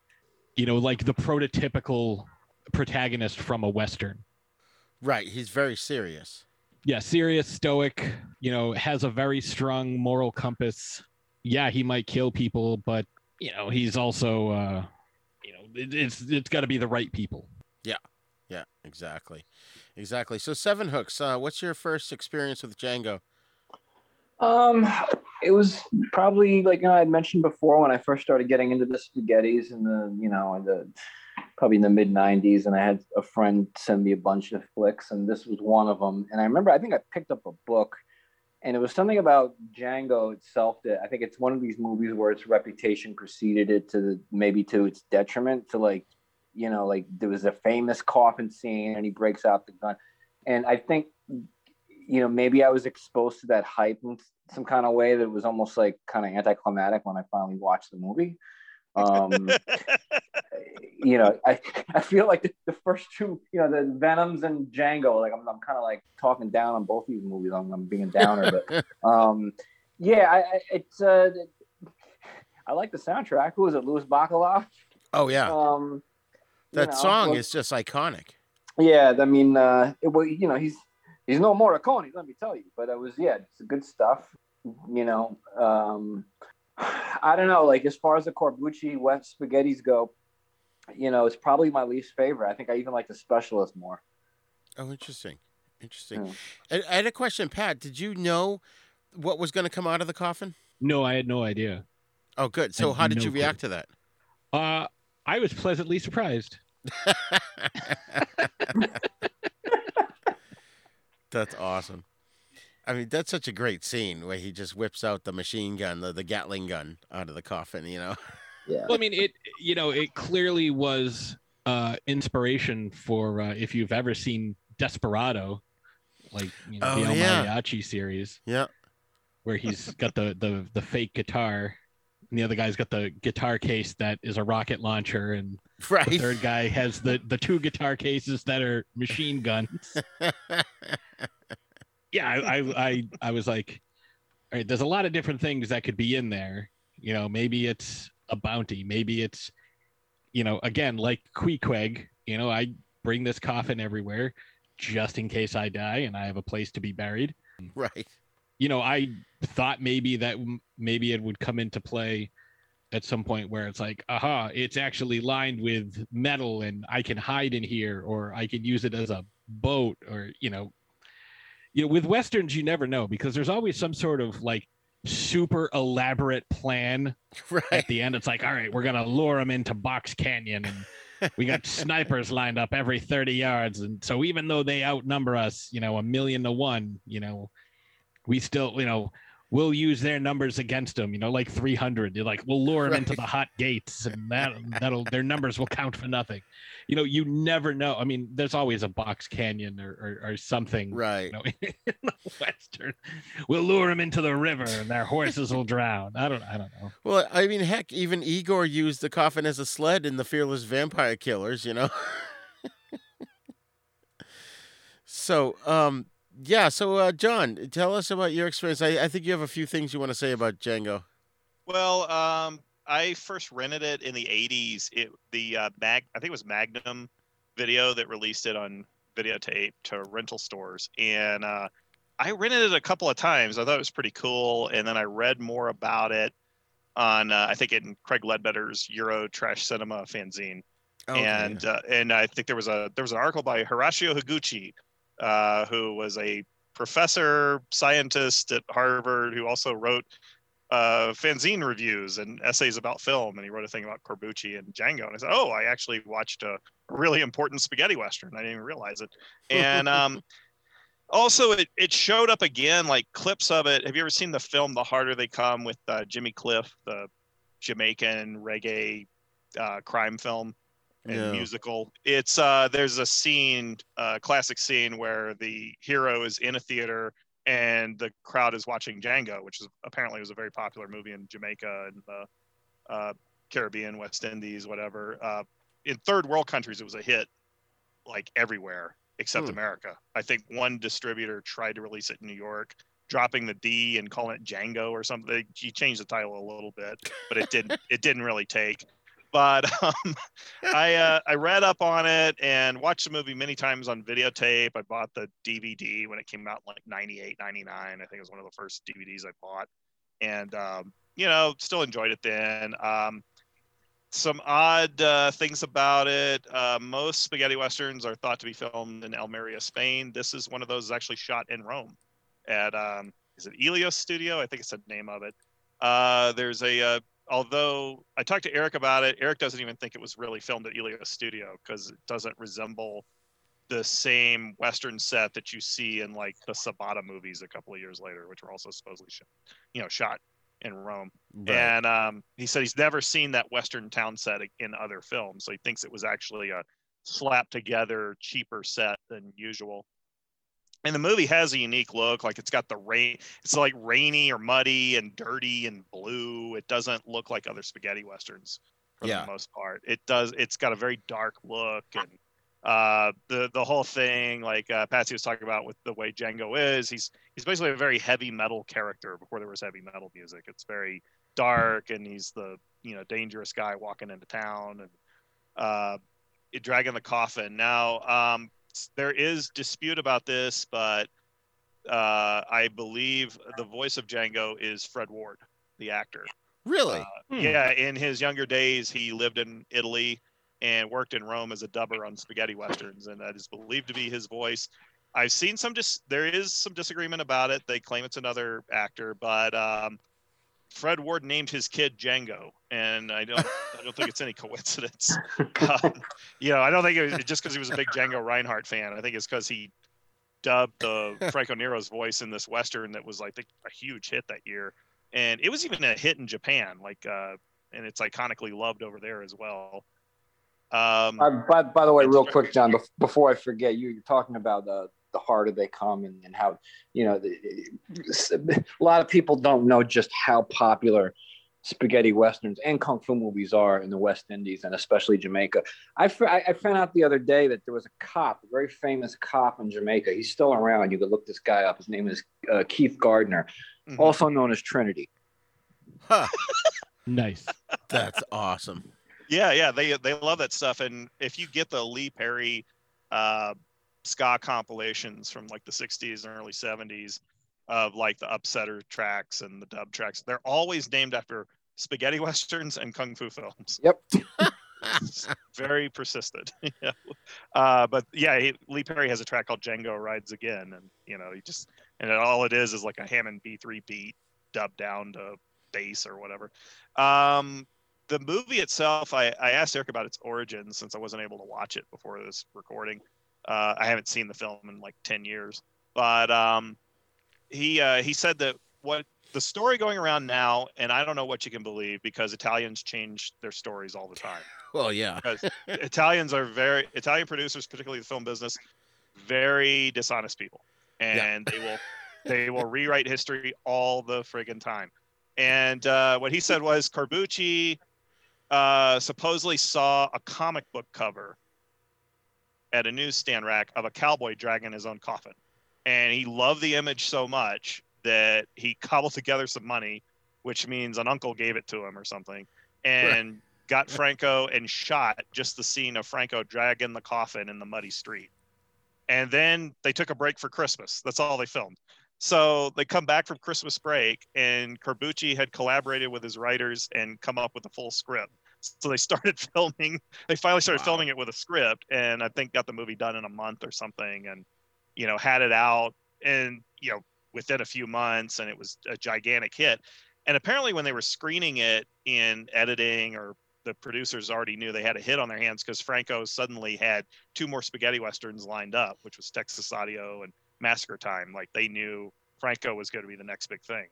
you know like the prototypical protagonist from a western Right. He's very serious. yeah serious stoic you know has a very strong moral compass yeah he might kill people but you know he's also uh you know it, it's it's got to be the right people Yeah, yeah, exactly. Exactly. So, Sevenhooks, uh, what's your first experience with Django? Um, it was probably like you know, I had mentioned before when I first started getting into the spaghettis in the you know in the probably in the mid '90s, and I had a friend send me a bunch of flicks, and this was one of them. And I remember I think I picked up a book, and it was something about Django itself that I think it's one of these movies where its reputation preceded it to the, maybe to its detriment. To like, you know, like there was a famous coffin scene, and he breaks out the gun, and I think you know, maybe I was exposed to that hype in some kind of way that was almost like kind of anticlimactic when I finally watched the movie. Um, you know, I, *laughs* I feel like the, the first two, you know, the Venoms and Django, like I'm, I'm kind of like talking down on both these movies. I'm, I'm being a downer, but *laughs* um, yeah, I, I, it's, uh, I like the soundtrack. Who is it? Luis Bacalov. Oh, yeah. Um, that know, song is just iconic. yeah, I mean, uh, it, well, you know, he's he's no Morricone, let me tell you. But it was, yeah, it's good stuff. You know, um, *laughs* I don't know. Like as far as the Corbucci wet spaghettis go, you know, it's probably my least favorite. I think I even like the specialist more. Oh, interesting. Interesting. Yeah. I, I had a question, Pat. Did you know what was going to come out of the coffin? No, I had no idea. Oh, good. So, how did no you clue. react to that? Uh, I was pleasantly surprised. *laughs* *laughs* That's awesome. I mean, that's such a great scene where he just whips out the machine gun, the, the Gatling gun, out of the coffin. You know. Yeah. Well, I mean, it you know, it clearly was uh, inspiration for uh, if you've ever seen Desperado, like you know, the Oh, El yeah. Mariachi series, Yeah. where he's got the the the fake guitar, and the other guy's got the guitar case that is a rocket launcher, and the third guy has the the two guitar cases that are machine guns. *laughs* yeah, I, I I I was like, all right, there's a lot of different things that could be in there. You know, maybe it's a bounty, maybe it's, you know, again like Queequeg. You know, I bring this coffin everywhere just in case I die and I have a place to be buried. right. You know, I thought maybe that maybe it would come into play at some point where it's like, aha, it's actually lined with metal and I can hide in here or I can use it as a boat or, you know, you know, with westerns you never know because there's always some sort of like super elaborate plan *laughs* Right. at the end. It's like, all right, we're gonna lure them into Box Canyon and we got *laughs* snipers lined up every 30 yards. And so even though they outnumber us, you know, a million to one, you know, we still, you know, we'll use their numbers against them, you know, like 300. You're like, we'll lure them into the hot gates and that, that'll, their numbers will count for nothing. You know, you never know. I mean, there's always a Box Canyon or, or, or something. Right. You know, *laughs* in the Western, we'll lure them into the river and their horses will drown. I don't, I don't know. Well, I mean, heck, even Igor used the coffin as a sled in the Fearless Vampire Killers, you know? *laughs* so, um, yeah, so, uh, John, tell us about your experience. I, I think you have a few things you want to say about Django. Well, um, I first rented it in the '80s. It the uh, mag I think it was Magnum Video that released it on videotape to rental stores, and uh, I rented it a couple of times. I thought it was pretty cool, and then I read more about it on uh, I think in Craig Ledbetter's Euro Trash Cinema fanzine and uh, and I think there was a there was an article by Horacio Higuchi, uh, who was a professor scientist at Harvard who also wrote uh, fanzine reviews and essays about film, and he wrote a thing about Corbucci and Django. And I said, "Oh, I actually watched a really important spaghetti western. I didn't even realize it." And *laughs* um, also, it it showed up again, like clips of it. Have you ever seen the film The Harder They Come with uh, Jimmy Cliff, the Jamaican reggae uh, crime film? And No. musical. It's uh there's a scene, uh classic scene where the hero is in a theater and the crowd is watching Django, which is apparently was a very popular movie in Jamaica and the uh, Caribbean, West Indies, whatever. Uh, in third world countries, it was a hit like everywhere except Hmm. America. I think one distributor tried to release it in New York, dropping the D and calling it Django or something. He changed the title a little bit, but it didn't. *laughs* it didn't really take. But *laughs* um, I uh, I read up on it and watched the movie many times on videotape. I bought the DVD when it came out like 98, 99. I think it was one of the first DVDs I bought. And, um, you know, still enjoyed it then. Um, some odd uh, things about it. Uh, most spaghetti westerns are thought to be filmed in Almeria, Spain. This is one of those actually shot in Rome at, um, is it Elios Studio? I think it's the name of it. Uh, there's a, uh, although I talked to Eric about it, Eric doesn't even think it was really filmed at Elios Studio because it doesn't resemble the same Western set that you see in like the Sabata movies a couple of years later, which were also supposedly shot, you know, shot in Rome. Right. And um, he said he's never seen that Western town set in other films, so he thinks it was actually a slapped together, cheaper set than usual. And the movie has a unique look, like it's got the rain. It's like rainy or muddy and dirty and blue. It doesn't look like other spaghetti westerns for Yeah. the most part. It does. It's got a very dark look and uh the the whole thing like uh patsy was talking about with the way django is he's he's basically a very heavy metal character before there was heavy metal music it's very dark and he's the you know dangerous guy walking into town and uh dragging the coffin now um there is dispute about this but uh i believe the voice of django is fred ward the actor Really? Uh, Hmm. Yeah, in his younger days, he lived in Italy and worked in Rome as a dubber on spaghetti westerns, and that is believed to be his voice. I've seen some dis- there is some disagreement about it. They claim it's another actor, but um, Fred Ward named his kid Django, and I don't I don't think it's any coincidence. Um, *laughs* you know, I don't think it was just because he was a big Django Reinhardt fan. I think it's because he dubbed the *laughs* Franco Nero's voice in this western that was like a huge hit that year, and it was even a hit in Japan. Like, uh, and it's iconically loved over there as well. Um, Uh, by, by the way, real quick, John, before I forget, you, you're talking about the the harder they come and, and how you know the, a lot of people don't know just how popular spaghetti westerns and kung fu movies are in the West Indies and especially Jamaica. I, I found out the other day that there was a cop, a very famous cop in Jamaica. He's still around. You could look this guy up. His name is uh, Keith Gardner, mhm. also known as Trinity. Huh. *laughs* Nice. That's awesome. Yeah, yeah, they they love that stuff. And if you get the Lee Perry uh, ska compilations from like the '60s and early '70s of like the upsetter tracks and the dub tracks, they're always named after spaghetti *laughs* westerns and kung fu films. Yep. *laughs* Very persistent. *laughs* yeah. Uh, but yeah, he, Lee Perry has a track called Django Rides Again, and you know, he just and all it is is like a Hammond B3 beat dubbed down to bass or whatever. Um, the movie itself, I, I asked Eric about its origins since I wasn't able to watch it before this recording. Uh, I haven't seen the film in like 10 years, but um, he uh, he said that what the story going around now, and I don't know what you can believe because Italians change their stories all the time. *laughs* Well, yeah. Italians are very Italian producers, particularly the film business, very dishonest people, and they will they will rewrite history all the friggin' time. And uh, what he said was Corbucci uh, supposedly saw a comic book cover at a newsstand rack of a cowboy dragging his own coffin, and he loved the image so much that he cobbled together some money, which means an uncle gave it to him or something, and got Franco and shot just the scene of Franco dragging the coffin in the muddy street. And then they took a break for Christmas. That's all they filmed. So they come back from Christmas break, and Corbucci had collaborated with his writers and come up with a full script. So they *laughs* started filming. They finally started Wow. filming it with a script, and I think got the movie done in a month or something, and you know had it out, and you know within a few months, and it was a gigantic hit. And apparently, when they were screening it in editing or the producers already knew they had a hit on their hands because Franco suddenly had two more spaghetti westerns lined up, which was Texas Addio and Massacre Time. Like they knew Franco was going to be the next big thing.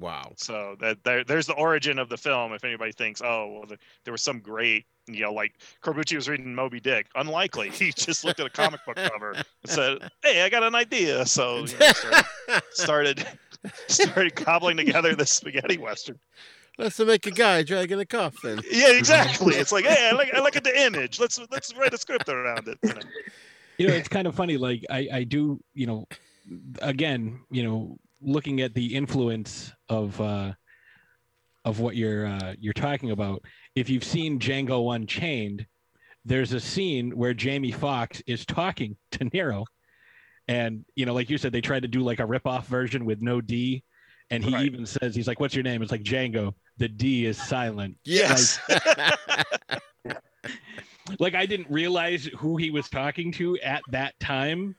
Wow. So that there, there's the origin of the film. If anybody thinks, oh, well, the, there was some great, you know, like Corbucci was reading Moby Dick. Unlikely. He *laughs* just looked at a comic book cover and said, "Hey, I got an idea." So you know, *laughs* started, started started cobbling together this spaghetti western. Let's make a guy dragging a coffin. Yeah, exactly. It's like, hey, I look, I look at the image. Let's let's write a script around it. You know? you know it's kind of funny like i i do you know again you know looking at the influence of uh of what you're uh you're talking about if you've seen django unchained there's a scene where jamie Foxx is talking *laughs* to nero. And you know like you said they tried to do like a rip-off version with no d. And he Right. even says he's like what's your name? It's like django. The d is silent. Yes. like *laughs* I didn't realize who he was talking to at that time,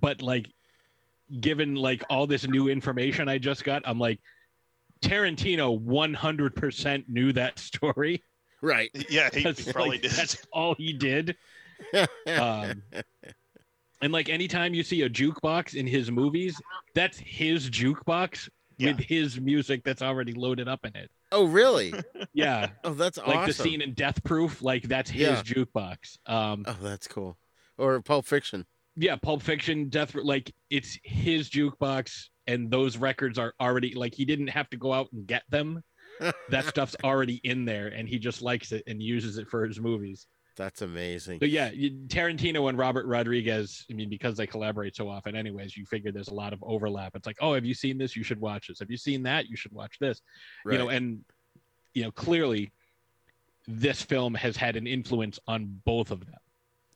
but like given like all this new information I just got, I'm like Tarantino 100% knew that story. right. *laughs* yeah, he, That's, probably like, did. That's all he did. Um, and like anytime you see a jukebox in his movies, that's his jukebox Yeah. with his music that's already loaded up in it. oh, really? *laughs* Yeah. Oh, that's like awesome. the scene in Death Proof, like that's his Yeah. jukebox. Um, Oh, that's cool. Or Pulp Fiction. Yeah, Pulp Fiction, Death, like it's his jukebox, and those records are already like he didn't have to go out and get them. That *laughs* stuff's already in there, and he just likes it and uses it for his movies. That's amazing. So yeah, Tarantino and Robert Rodriguez. I mean, because they collaborate so often, anyways, you figure there's a lot of overlap. It's like, oh, have you seen this? You should watch this. Have you seen that? You should watch this. Right. You know, and you know clearly, this film has had an influence on both of them.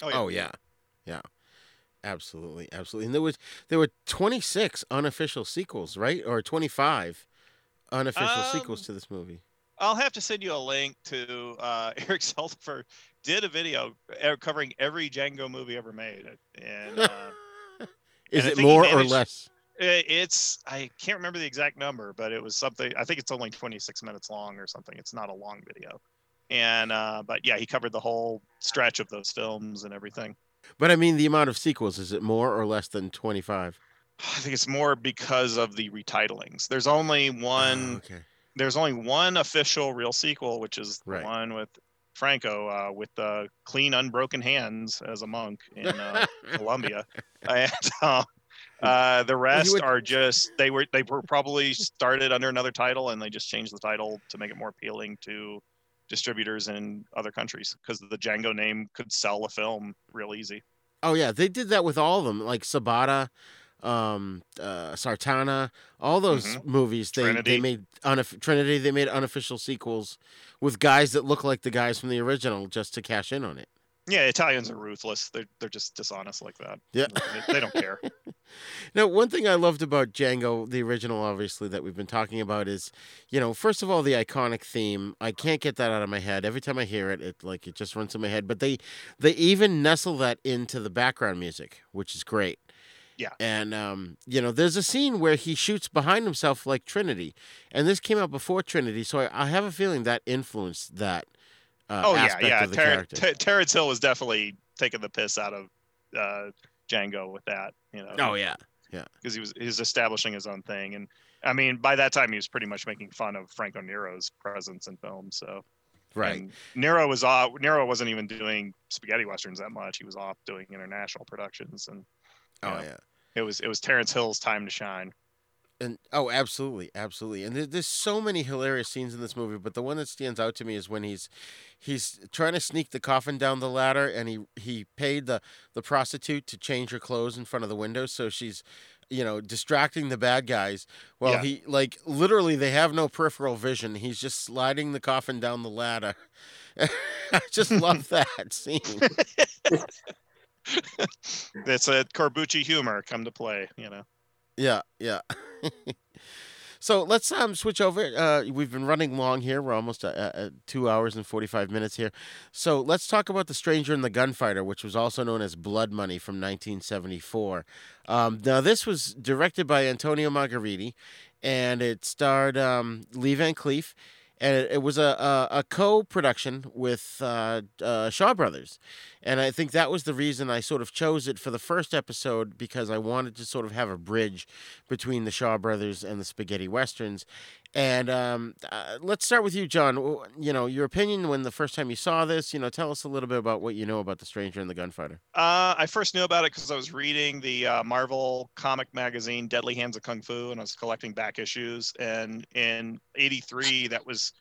Oh yeah, oh, yeah, absolutely, absolutely. And there was there were 26 unofficial sequels, right, or 25 unofficial sequels Um, to this movie. I'll have to send you a link to uh, *laughs* Eric Zaldivar did a video uh, covering every Django movie ever made, and uh, *laughs* Is and it more or less? it's I can't remember the exact number, but it was something. I think it's only 26 minutes long or something. It's not a long video, and uh, but yeah, he covered the whole stretch of those films and everything. But I mean, the amount of sequels is it more or less than twenty five? I think it's more because of the retitlings. There's only one. okay. there's only one official real sequel, which is the Right. one with Franco uh, with the clean, unbroken hands as a monk in uh, *laughs* Colombia, and uh, *laughs* uh, the rest would- are just they were they were probably started under another title and they just changed the title to make it more appealing to distributors in other countries because the Django name could sell a film real easy. Oh yeah, they did that with all of them, like Sabata, um, uh, Sartana, all those Mhm. movies. They Trinity. they made unof- Trinity. They made unofficial sequels with guys that look like the guys from the original, just to cash in on it. Yeah, Italians are ruthless. They're they're just dishonest like that. Yeah. They, they don't care. *laughs* Now, one thing I loved about Django, the original, obviously, that we've been talking about is, you know, first of all, the iconic theme. I can't get that out of my head. Every time I hear it, it like it just runs in my head. But they they even nestle that into the background music, which is great. Yeah. And um, you know, there's a scene where he shoots behind himself like Trinity, and this came out before Trinity, so I, I have a feeling that influenced that. Uh, oh yeah, yeah. Ter- Terence Hill was definitely taking the piss out of uh, Django with that. You know. oh yeah. Yeah. Because he was he was establishing his own thing, and I mean by that time he was pretty much making fun of Franco Nero's presence in film. So Right. and Nero was off. Nero wasn't even doing spaghetti westerns that much. He was off doing international productions, and oh yeah. yeah. it was it was Terence Hill's time to shine. And oh, absolutely, absolutely. And there, there's so many hilarious scenes in this movie, but the one that stands out to me is when he's he's trying to sneak the coffin down the ladder, and he he paid the the prostitute to change her clothes in front of the window, so she's you know distracting the bad guys. Well, Yeah. he like literally they have no peripheral vision. He's just sliding the coffin down the ladder. *laughs* I just love *laughs* that scene. It's a Corbucci humor come to play. You know. Yeah, yeah. *laughs* so let's um switch over. Uh, we've been running long here. We're almost at, at two hours and forty five minutes here. So let's talk about the Stranger and the Gunfighter, which was also known as Blood Money from nineteen seventy four. Um, now this was directed by Antonio Margheriti, and it starred um, Lee Van Cleef. And it, it was a, a, a co-production with uh, uh, Shaw Brothers, and I think that was the reason I sort of chose it for the first episode because I wanted to sort of have a bridge between the Shaw Brothers and the spaghetti westerns. And um, uh, let's start with you, John. You know your opinion when the first time you saw this. You know, tell us a little bit about what you know about the Stranger and the Gunfighter. Uh, I first knew about it because I was reading the uh, Marvel comic magazine Deadly Hands of Kung Fu, and I was collecting back issues. And in '83, that was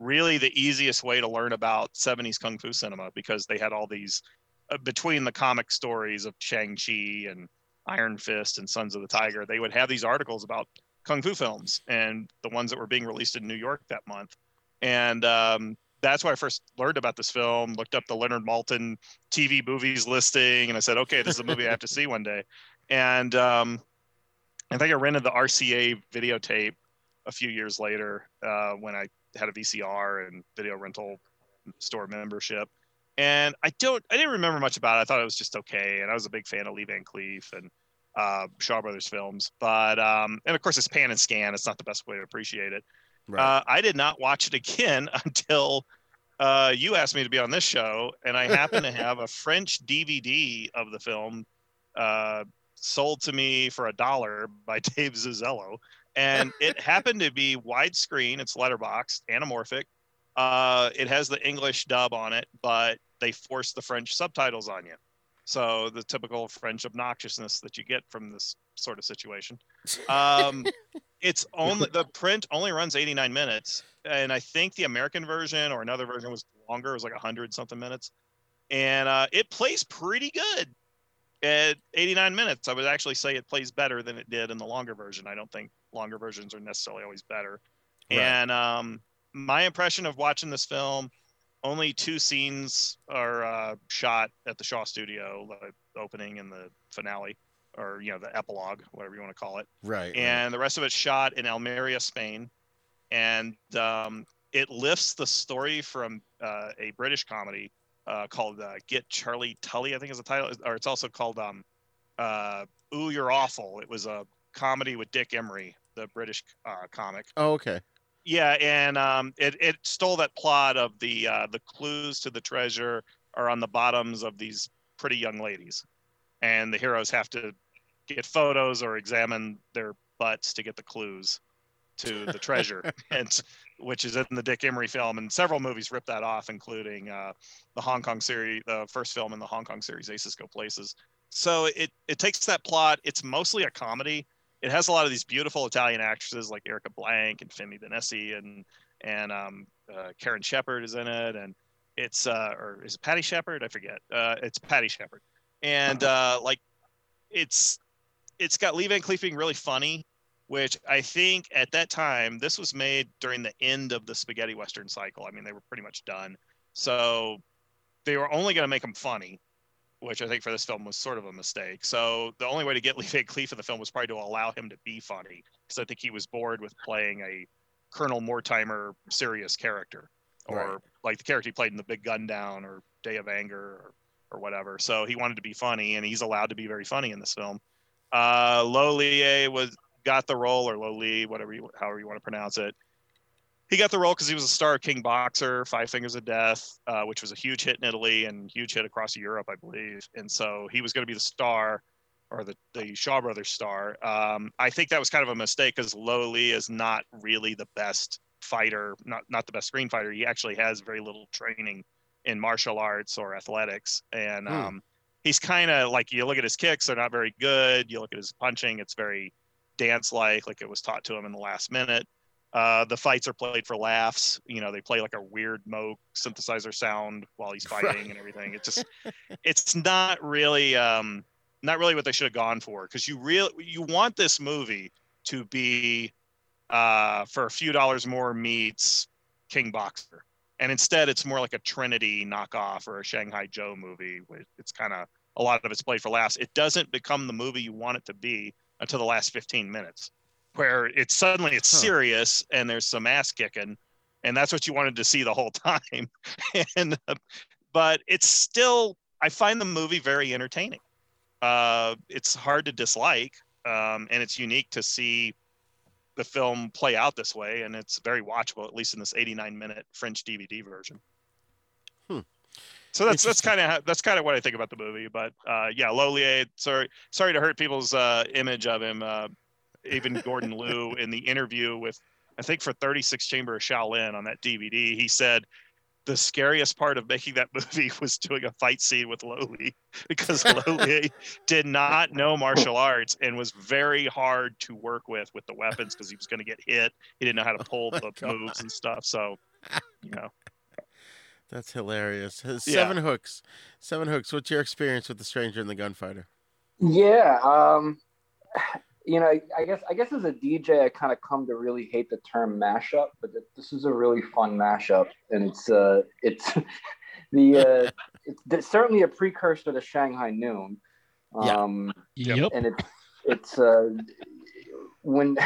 really the easiest way to learn about 70s kung fu cinema because they had all these uh, between the comic stories of Shang Chi and Iron Fist and Sons of the Tiger. They would have these articles about kung fu films and the ones that were being released in New York that month. And um, that's why I first learned about this film. Looked up the Leonard Maltin TV movies listing, and I said, okay, this is a movie I have to see one day. And um, I think I rented the RCA videotape a few years later uh, when I had a VCR and video rental store membership. And I don't, I didn't remember much about it. I thought it was just okay. And I was a big fan of Lee Van Cleef and uh, Shaw Brothers films. But, um, and of course, it's pan and scan. It's not the best way to appreciate it. Uh, I did not watch it again *laughs* until uh, you asked me to be on this show, and I happen to have a French DVD of the film uh, sold to me for a dollar by *laughs* Dave Zuzzello, and it happened to be widescreen. It's letterboxed, anamorphic. Uh, it has the English dub on it, but they force the French subtitles on you. So the typical French obnoxiousness that you get from this sort of situation. *laughs* Um, it's only the *laughs* print only runs 89 minutes and i think the american version or another version was longer it was like 100 something minutes and uh, it plays pretty good at 89 minutes i would actually say it plays better than it did in the longer version i don't think longer versions are necessarily always better Right. and um, my impression of watching this film only two scenes are uh, shot at the shaw studio the opening and the finale or you know the epilogue whatever you want to call it right. right. and the rest of it's shot in Almeria, Spain. And um, it lifts the story from uh, a British comedy uh, called uh, Get Charlie Tully, I think is the title, or it's also called um, uh, Ooh You're Awful. It was a comedy with Dick Emery, the British uh, comic. Oh, okay. Yeah, and um, it it stole that plot of the uh, the clues to the treasure are on the bottoms of these pretty young ladies, and the heroes have to get photos or examine their butts to get the clues to the *laughs* treasure, and which is in the Dick Emery film, and several movies ripped that off, including uh, the Hong Kong series, the first film in the Hong Kong series, Aces Go Places. So it it takes that plot. It's mostly a comedy. It has a lot of these beautiful Italian actresses like Erika Blanc and Femi Benussi and and um, uh, Karen Shepard is in it, and it's uh, or is it Patty Shepard? I forget. Uh, it's Patty Shepard, and uh, like it's it's got Lee Van Cleef being really funny, which I think at that time this was made during the end of the spaghetti western cycle. I mean, they were pretty much done, so they were only going to make them funny, which I think for this film was sort of a mistake. So the only way to get *laughs* Lee Van Cleef in the film was probably to allow him to be funny, because I think he was bored with playing a Colonel Mortimer serious character, or Right. like the character he played in The Big Gun Down or Day of Anger or, or whatever. So he wanted to be funny, and he's allowed to be very funny in this film. Uh, Lolier was got the role, or Loli, whatever you, however you want to pronounce it. He got the role because he was a star of King Boxer, Five Fingers of Death, uh, which was a huge hit in Italy and huge hit across Europe, I believe. And so he was going to be the star, or the the Shaw Brothers star. Um, I think that was kind of a mistake because Loli is not really the best fighter, not not the best screen fighter. He actually has very little training in martial arts or athletics, and Hmm. um, he's kind of like you look at his kicks; they're not very good. You look at his punching; it's very dance-like, like it was taught to him in the last minute. Uh, the fights are played for laughs. You know, they play like a weird Moog synthesizer sound while he's fighting Right. and everything. It's just, it's not really, um, not really what they should have gone for because you real you want this movie to be uh, for a few dollars more meets King Boxer, and instead it's more like a Trinity knockoff or a Shanghai Joe movie. It's kind of a lot of it's played for laughs. It doesn't become the movie you want it to be until the last 15 minutes, where it's suddenly it's Huh. serious and there's some ass kicking, and that's what you wanted to see the whole *laughs* time. and uh, but it's still I find the movie very entertaining. Uh, it's hard to dislike, um, and it's unique to see the film play out this way, and it's very watchable, at least in this 89 minute French DVD version. Hmm. So that's that's kind of that's kind of what I think about the movie. But uh, yeah, Lolier. Sorry, sorry to hurt people's uh, image of him. Even Gordon Liu in the interview with I think for 36 Chamber of Shaolin on that DVD, he said the scariest part of making that *laughs* movie was doing a fight scene with Loli because Loli *laughs* did not know martial arts and was very hard to work with with the weapons because he was going to get hit. He didn't know how to pull Oh the God. moves and stuff. So, you know, That's hilarious. Uh, Yeah. Sevenhooks. Seven hooks. What's your experience with the stranger and the gunfighter? Yeah, um, you know, I guess I guess as a DJ, I kind of come to really hate the term mashup, but th- this is a really fun mashup, and it's uh, it's *laughs* the uh, it's, it's certainly a precursor to Shanghai Noon. Yeah. Um, Yep. and it's it's uh, when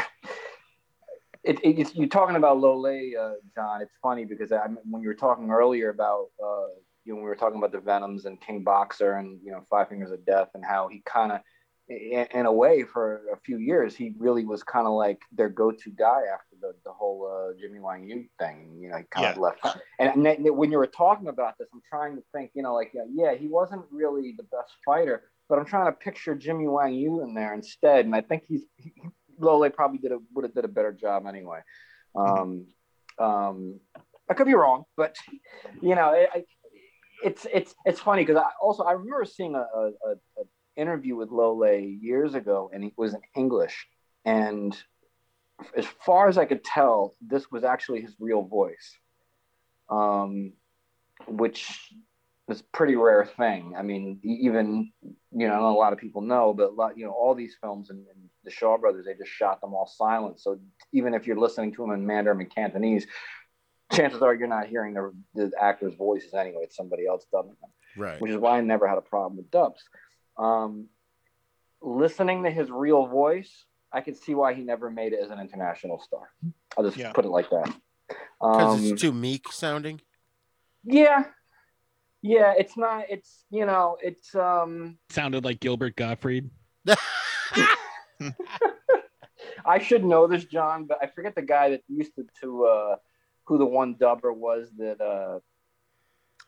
it, it, it's you're talking about Lole, uh, John. It's funny because I, when you were talking earlier about uh, you know when we were talking about the Venoms and King Boxer and you know Five Fingers of Death and how he kind of in, in a way for a few years he really was kind of like their go-to guy after the, the whole uh, Jimmy Wang Yu thing. You know, he kind of Yeah. left. And, and then when you were talking about this, I'm trying to think. You know, like yeah, yeah, he wasn't really the best fighter, but I'm trying to picture Jimmy Wang Yu in there instead, and I think he's he, Lole probably did a would have did a better job anyway. Um, um, I could be wrong, but you know, it, I, it's it's it's funny because I also I remember seeing a, a, a interview with Lole years ago, and it was in English, and as far as I could tell, this was actually his real voice, um, which was a pretty rare thing. I mean, even you know, a lot of people know, but a lot, you know, all these films and, and the Shaw Brothers, they just shot them all silent. So even if you're listening to them in Mandarin and Cantonese, chances are you're not hearing the, the actors' voices anyway. It's somebody else dubbing them Right. which is why I never had a problem with dubs. Um, listening to his real voice, I could see why he never made it as an international star. I'll just Yeah. put it like that Because Um, it's too meek sounding. yeah, yeah. It's not. It's you know. It's um. Sounded like Gilbert Gottfried. *laughs* I should know this, John, but I forget the guy that used to, to uh, who the one dubber was that uh,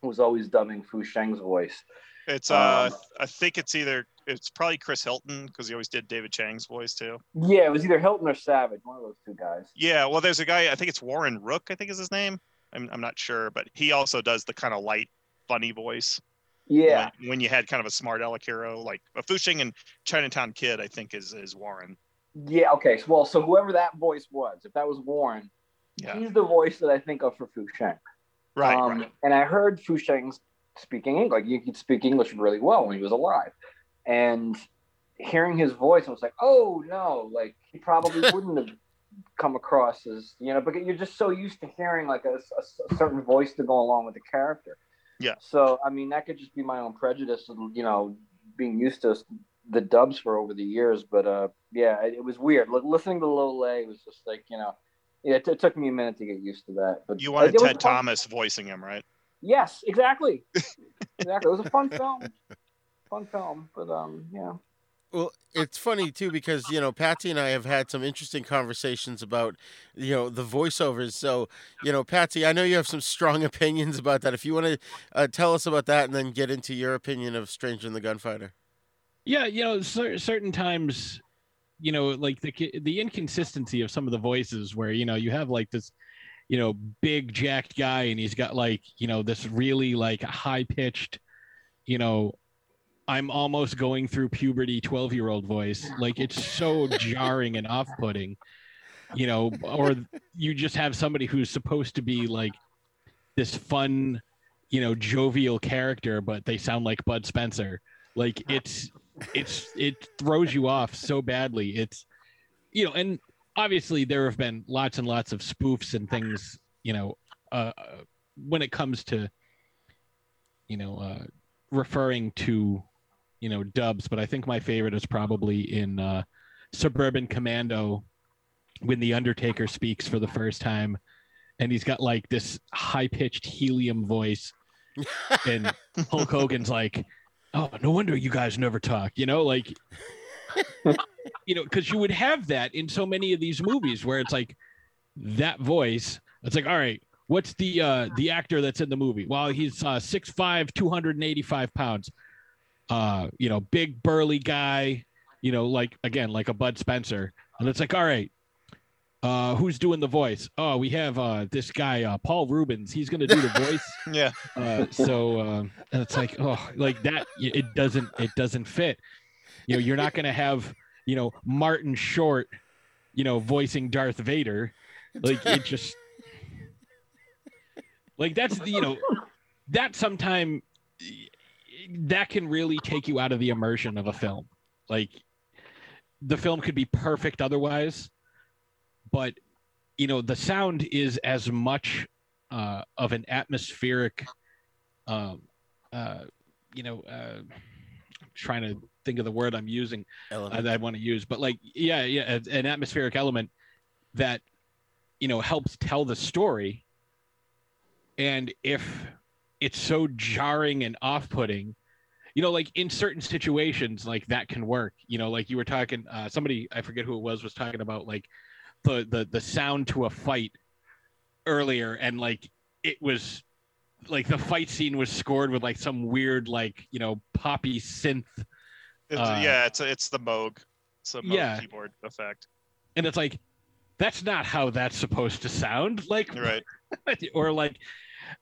was always dubbing Fu Sheng's voice. It's uh, Um, I think it's either it's probably Chris Hilton because he always did David Chiang's voice too. Yeah, it was either Hilton or Savage, one of those two guys. Yeah, well, there's a guy I think it's Warren Rooke. I think is his name. I'm I'm not sure, but he also does the kind of light, funny voice. Yeah, When, when you had kind of a smart aleck hero like a Fu Sheng and Chinatown Kid, I think is is Warren. yeah. Okay, so, well, so whoever that voice was, if that was Warren, Yeah. he's the voice that I think of for Fu Sheng. Right. Um, right. And I heard Fu Sheng speaking English. Like, he could speak English really well when he was alive. And hearing his voice, I was like, oh no, like he probably *laughs* wouldn't have come across as, you know, because you're just so used to hearing like a, a- a certain voice to go along with the character. Yeah. So, I mean, that could just be my own prejudice, and you know, being used to the dubs for over the years. But uh, yeah, it, it was weird. Li- listening to Lay was just like, you know, yeah, it, t- took me a minute to get used to that. But You wanted Ted fun. Thomas voicing him, right? Yes, exactly. *laughs* exactly. It was a fun film. Fun film, but um, yeah. Well, it's funny too because you know Patsy and I have had some interesting conversations about you know the voiceovers. So you know, Patsy, I know you have some strong *laughs* opinions about that. If you want to uh, tell us about that, and then get into your opinion of Stranger and the Gunfighter. Yeah, you know, cer- certain times, you know, like the the inconsistency of some of the voices, where you know you have like this, you know, big jacked guy, and he's got like you know this really like high pitched, you know, I'm almost going through puberty twelve year old voice. Like it's so jarring and off putting, you know, or you just have somebody who's supposed to be like this fun, you know, jovial character, but they sound like Bud Spencer. Like it's it's it throws you off so badly. It's you know, and obviously there have been lots and lots of spoofs and things, you know, uh, uh, when it comes to you know uh, referring to you know dubs. But I think my favorite is probably in uh, Suburban Commando when the Undertaker speaks for the first time, and he's got like this high pitched helium voice, and *laughs* Hulk Hogan's like, "Oh, no wonder you guys never talk." You know, like, *laughs* you know, because you would have that in so many of these movies where it's like that voice. It's like, all right, what's the uh the actor that's in the movie? Well, he's uh 6'5", 285 pounds. Uh, you know, big burly guy. You know, like again, like a Bud Spencer, and it's like, all right. Uh, who's doing the voice? Oh, we have uh, this guy, uh, Paul Reubens. He's going to do the voice. *laughs* Yeah. Uh, so uh, and it's like oh like that it doesn't it doesn't fit you know you're not going to have you know martin short you know voicing darth vader like it *laughs* just like that's you know that sometime that can really take you out of the immersion of a film like the film could be perfect otherwise but you know the sound is as much uh, of an atmospheric um, uh, you know, uh, I'm trying to think of the word I'm using uh, Element. that I want to use, but like, yeah, yeah, an atmospheric element that you know helps tell the story. And if it's so jarring and off-putting, you know, like in certain situations, like that can work. You know, like you were talking, uh, somebody I forget who it was was talking about like the the the sound to a fight earlier, and like it was like the fight scene was scored with like some weird like you know poppy synth It's, Uh, yeah, it's it's the Moog. It's Moog Yeah. keyboard effect. and it's like that's not how that's supposed to sound like Right. *laughs* or like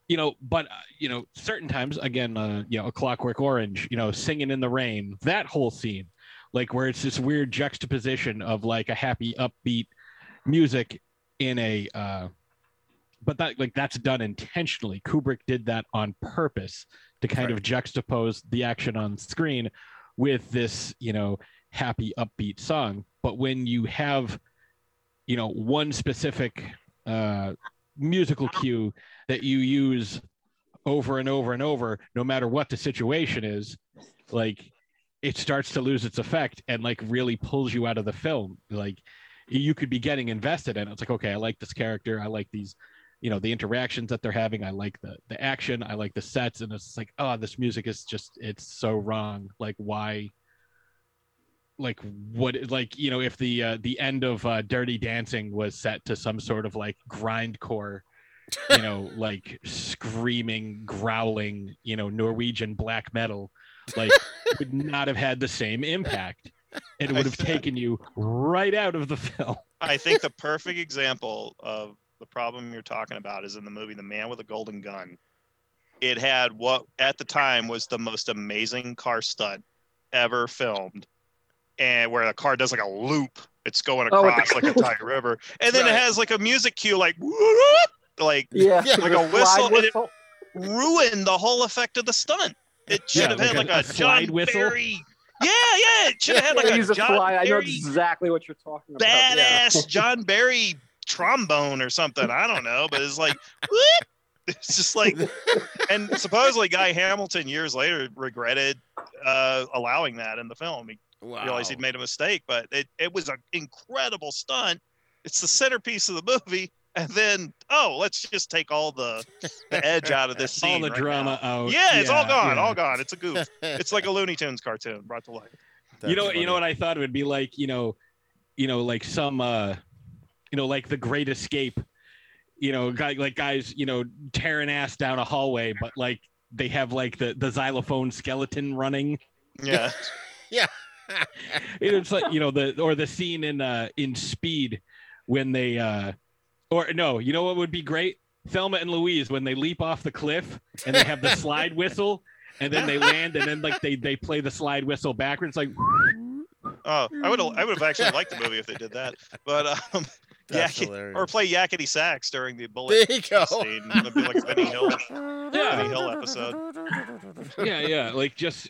you know but uh, you know certain times again uh, you know a clockwork orange you know singing in the rain that whole scene like where it's this weird juxtaposition of like a happy upbeat music in a uh but that like that's done intentionally. Kubrick did that on purpose to kind of juxtapose the action on screen with this you know happy upbeat song. But when you have you know one specific uh musical cue that you use over and over and over no matter what the situation is like it starts to lose its effect and like really pulls you out of the film. Like you could be getting invested in it's like okay i like this character i like these you know the interactions that they're having. I like the the action. I like the sets, and it's like, oh, this music is just it's so wrong. Like why? Like what? Like you know, if the uh, the end of uh, Dirty Dancing was set to some sort of like grindcore, you know, *laughs* like screaming, growling, you know, Norwegian black metal, like *laughs* would not have had the same impact. It would have taken you right out of the film. I think the *laughs* perfect example of the problem you're talking about is in the movie The Man with a Golden Gun. It had what at the time was the most amazing car stunt ever filmed, and where the car does like a loop. It's going Oh, across like a cool- *laughs* tight river, and then it has like a music cue, like whoop, like Yeah, Yeah, *laughs* like a whistle, slide and it- ruined the whole effect of the stunt. It should Yeah, have like had a- like a a, John whistle? Barry. Yeah, yeah. It should have had like Yeah, a a John fly. I know exactly what you're talking about. Yeah. badass *laughs* John Barry trombone or something. I don't know, but it's like whoop. It's just like, and supposedly Guy Hamilton years later regretted uh, allowing that in the film. He Wow. realized he'd made a mistake, but it, it was an incredible stunt. It's the centerpiece of the movie. And then, oh, let's just take all the, the edge out of this *laughs* scene. All the right drama now. out. Yeah, it's all gone, yeah. all gone. It's a goof. *laughs* It's like a Looney Tunes cartoon brought to life. you know, you know what I thought it would be like. You know, you know, like some, uh you know, like the Great Escape. You know, guy like guys, you know, tearing ass down a hallway, but like they have like the the xylophone skeleton running. Yeah, *laughs* yeah. it's like you know the or the scene in uh in Speed when they uh or no, you know what would be great? Thelma and Louise when they leap off the cliff and they have the slide whistle and then they land and then like they they play the slide whistle backwards like Oh, I would I would have actually liked the movie if they did that. But um, *laughs* That's Yak- hilarious. or play yakety sax during the bullet There you go. scene. It'd be like a Benny Hill, Benny Hill episode. yeah yeah like just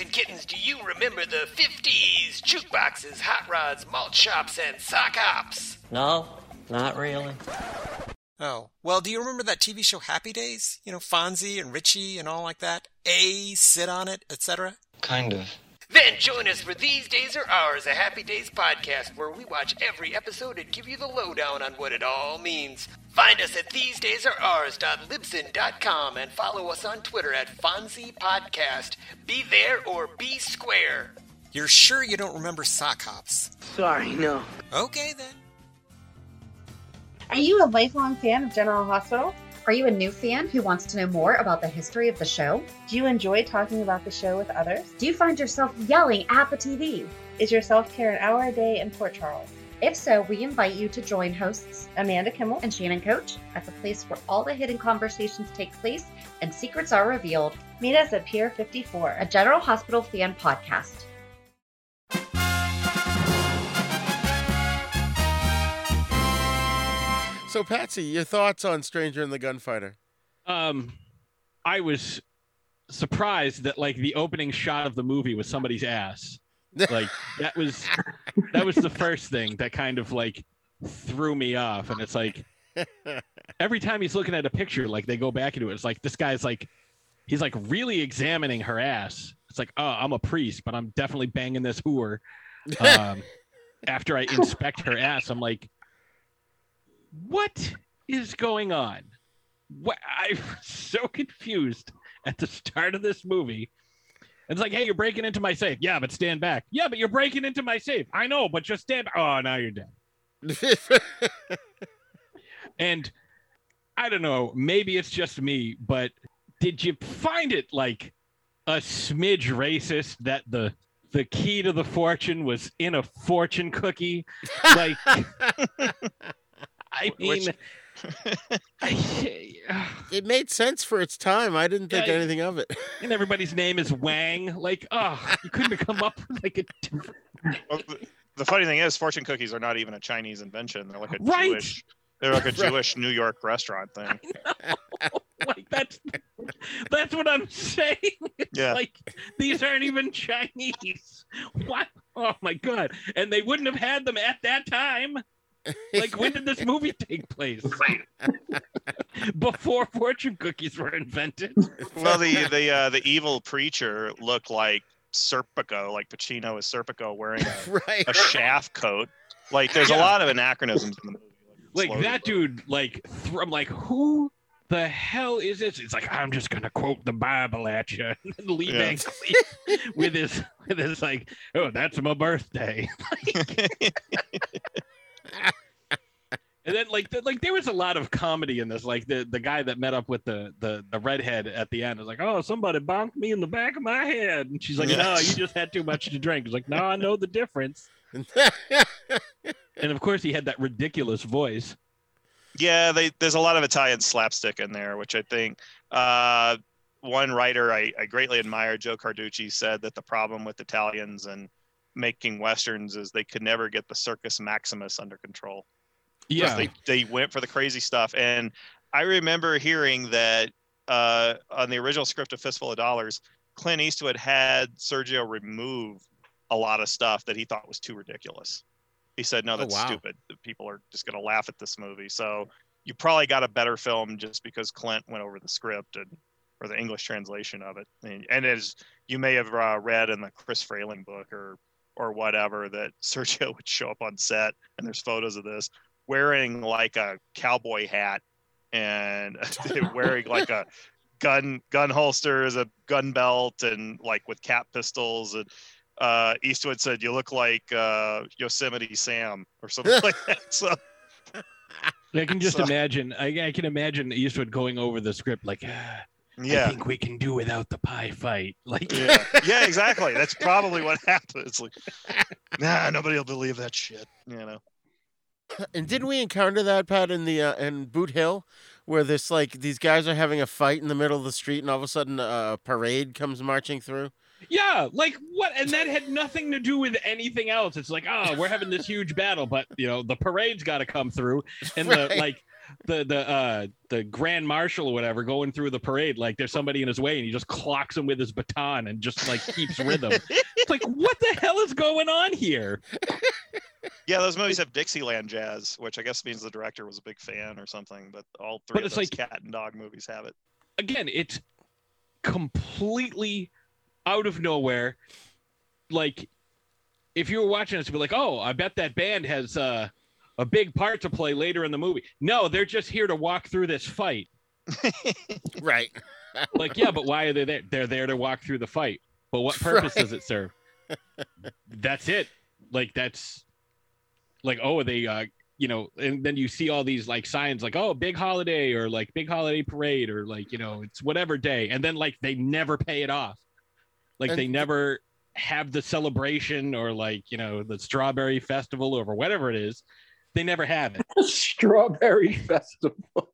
cats and kittens, do you remember the 50s? Jukeboxes, hot rods, malt shops, and sock hops. No, not really. Oh, well, do you remember that TV show Happy Days? You know, Fonzie and Richie and all like that? A, sit on it, etc. Kind of. Then join us for These Days Are Ours, a Happy Days podcast where we watch every episode and give you the lowdown on what it all means. Find us at thesedaysaroours.libsyn.com and follow us on Twitter at Fonzie Podcast. Be there or be square. You're sure you don't remember sock hops? Sorry, no. Okay then. Are you a lifelong fan of General Hospital? Are you a new fan who wants to know more about the history of the show? Do you enjoy talking about the show with others? Do you find yourself yelling at the TV? Is your self care an hour a day in Port Charles? If so, we invite you to join hosts Amanda Kimmel and Shannon Coach at the place where all the hidden conversations take place and secrets are revealed, meet us at Pier 54. a General Hospital fan podcast. So, Patsy, your thoughts on Stranger and the Gunfighter? Um, I was surprised that like the opening shot of the movie was somebody's ass. Like that was that was the first thing that kind of like threw me off. And it's like every time he's looking at a picture, like they go back into it, it's like this guy's like he's like really examining her ass. It's like, oh, I'm a priest, but I'm definitely banging this whore. Um, *laughs* after I inspect her ass, I'm like, what is going on? What I'm *laughs* so confused at the start of this movie. It's like, hey, you're breaking into my safe. Yeah, but stand back. Yeah, but you're breaking into my safe. I know, but just stand back. Oh, now you're dead. *laughs* And I don't know, maybe it's just me, but did you find it like a smidge racist that the the key to the fortune was in a fortune cookie? *laughs* Like I mean, Which- *laughs* Eh, it made sense for its time. I didn't think Yeah, anything of it. and everybody's name is Wang. Like, oh, you couldn't have come up with like a different. Well, the, the funny thing is, fortune cookies are not even a Chinese invention. They're like a Right. Jewish. They're like a *laughs* Jewish New York restaurant thing. *laughs* like that's that's what I'm saying. It's Yeah. like these aren't even Chinese. What? Oh my god! And they wouldn't have had them at that time. *laughs* Like when did this movie take place? *laughs* Before fortune cookies were invented. Well, the *laughs* the uh, the evil preacher looked like Serpico, like Pacino is Serpico wearing a, right. a shaft coat. Like there's a lot of anachronisms in the movie. Like slowly, that dude, like th- I'm like, who the hell is this? It's like I'm just gonna quote the Bible at you. And then Lee Yeah. Banks with his with his like, oh, that's my birthday. And then like the, like there was a lot of comedy in this. Like the, the guy that met up with the, the the redhead at the end was like, "Oh, somebody bonked me in the back of my head," and she's like, "No, you just had too much to drink." He's like, "No, I know the difference." And of course, he had that ridiculous voice. Yeah, they, there's a lot of Italian slapstick in there, which I think uh, one writer I, I greatly admire, Joe Carducci, said that the problem with Italians and making westerns is they could never get the Circus Maximus under control. Yeah, they they went for the crazy stuff, and I remember hearing that uh, on the original script of Fistful of Dollars, Clint Eastwood had Sergio remove a lot of stuff that he thought was too ridiculous. He said, "No, Oh, that's wow. stupid. People are just going to laugh at this movie." So you probably got a better film just because Clint went over the script and or the English translation of it. And, and as you may have uh, read in the Chris Frayling book or or whatever, that *laughs* Sergio would show up on set, and there's photos of this wearing like a cowboy hat and *laughs* wearing like a gun gun holsters, a gun belt, and like with cap pistols. And uh, Eastwood said, "You look like uh, Yosemite Sam or something like *laughs* that." So I can just So- imagine. I, I can imagine Eastwood going over the script like, "Ah, I yeah, think we can do without the pie fight. *laughs* Like, yeah, *laughs* yeah, exactly. That's probably what happened. It's like, *laughs* nah, nobody will believe that shit. You know. *clears throat* And didn't we encounter that Pat in the uh, in Boot Hill, where this like these guys are having a fight in the middle of the street, and all of a sudden a parade comes marching through? Yeah, like what? And that had nothing to do with anything else. It's like, oh, we're having this huge battle, but you know, the parade's got to come through, and the like, the the uh the grand marshal or whatever going through the parade, like there's somebody in his way, and he just clocks him with his baton and just like keeps rhythm. It's like, what the hell is going on here? Yeah, those movies have Dixieland jazz, which I guess means the director was a big fan or something. But all three But of it's those like- cat and dog movies have it. Again, it's completely out of nowhere. Like, if you were watching this, you'd be like, oh, I bet that band has uh, a big part to play later in the movie. No, they're just here to walk through this fight. *laughs* Right. *laughs* Like, yeah, but why are they there? They're there to walk through the fight. But what purpose Right. does it serve? *laughs* That's it. Like, that's like, oh, they, uh, you know, and then you see all these like signs like, oh, big holiday or like big holiday parade or like, you know, it's whatever day. And then like they never pay it off. Like, And they never have the celebration or like, you know, the strawberry festival or whatever it is. They never have it. *laughs* Strawberry *laughs* Festival.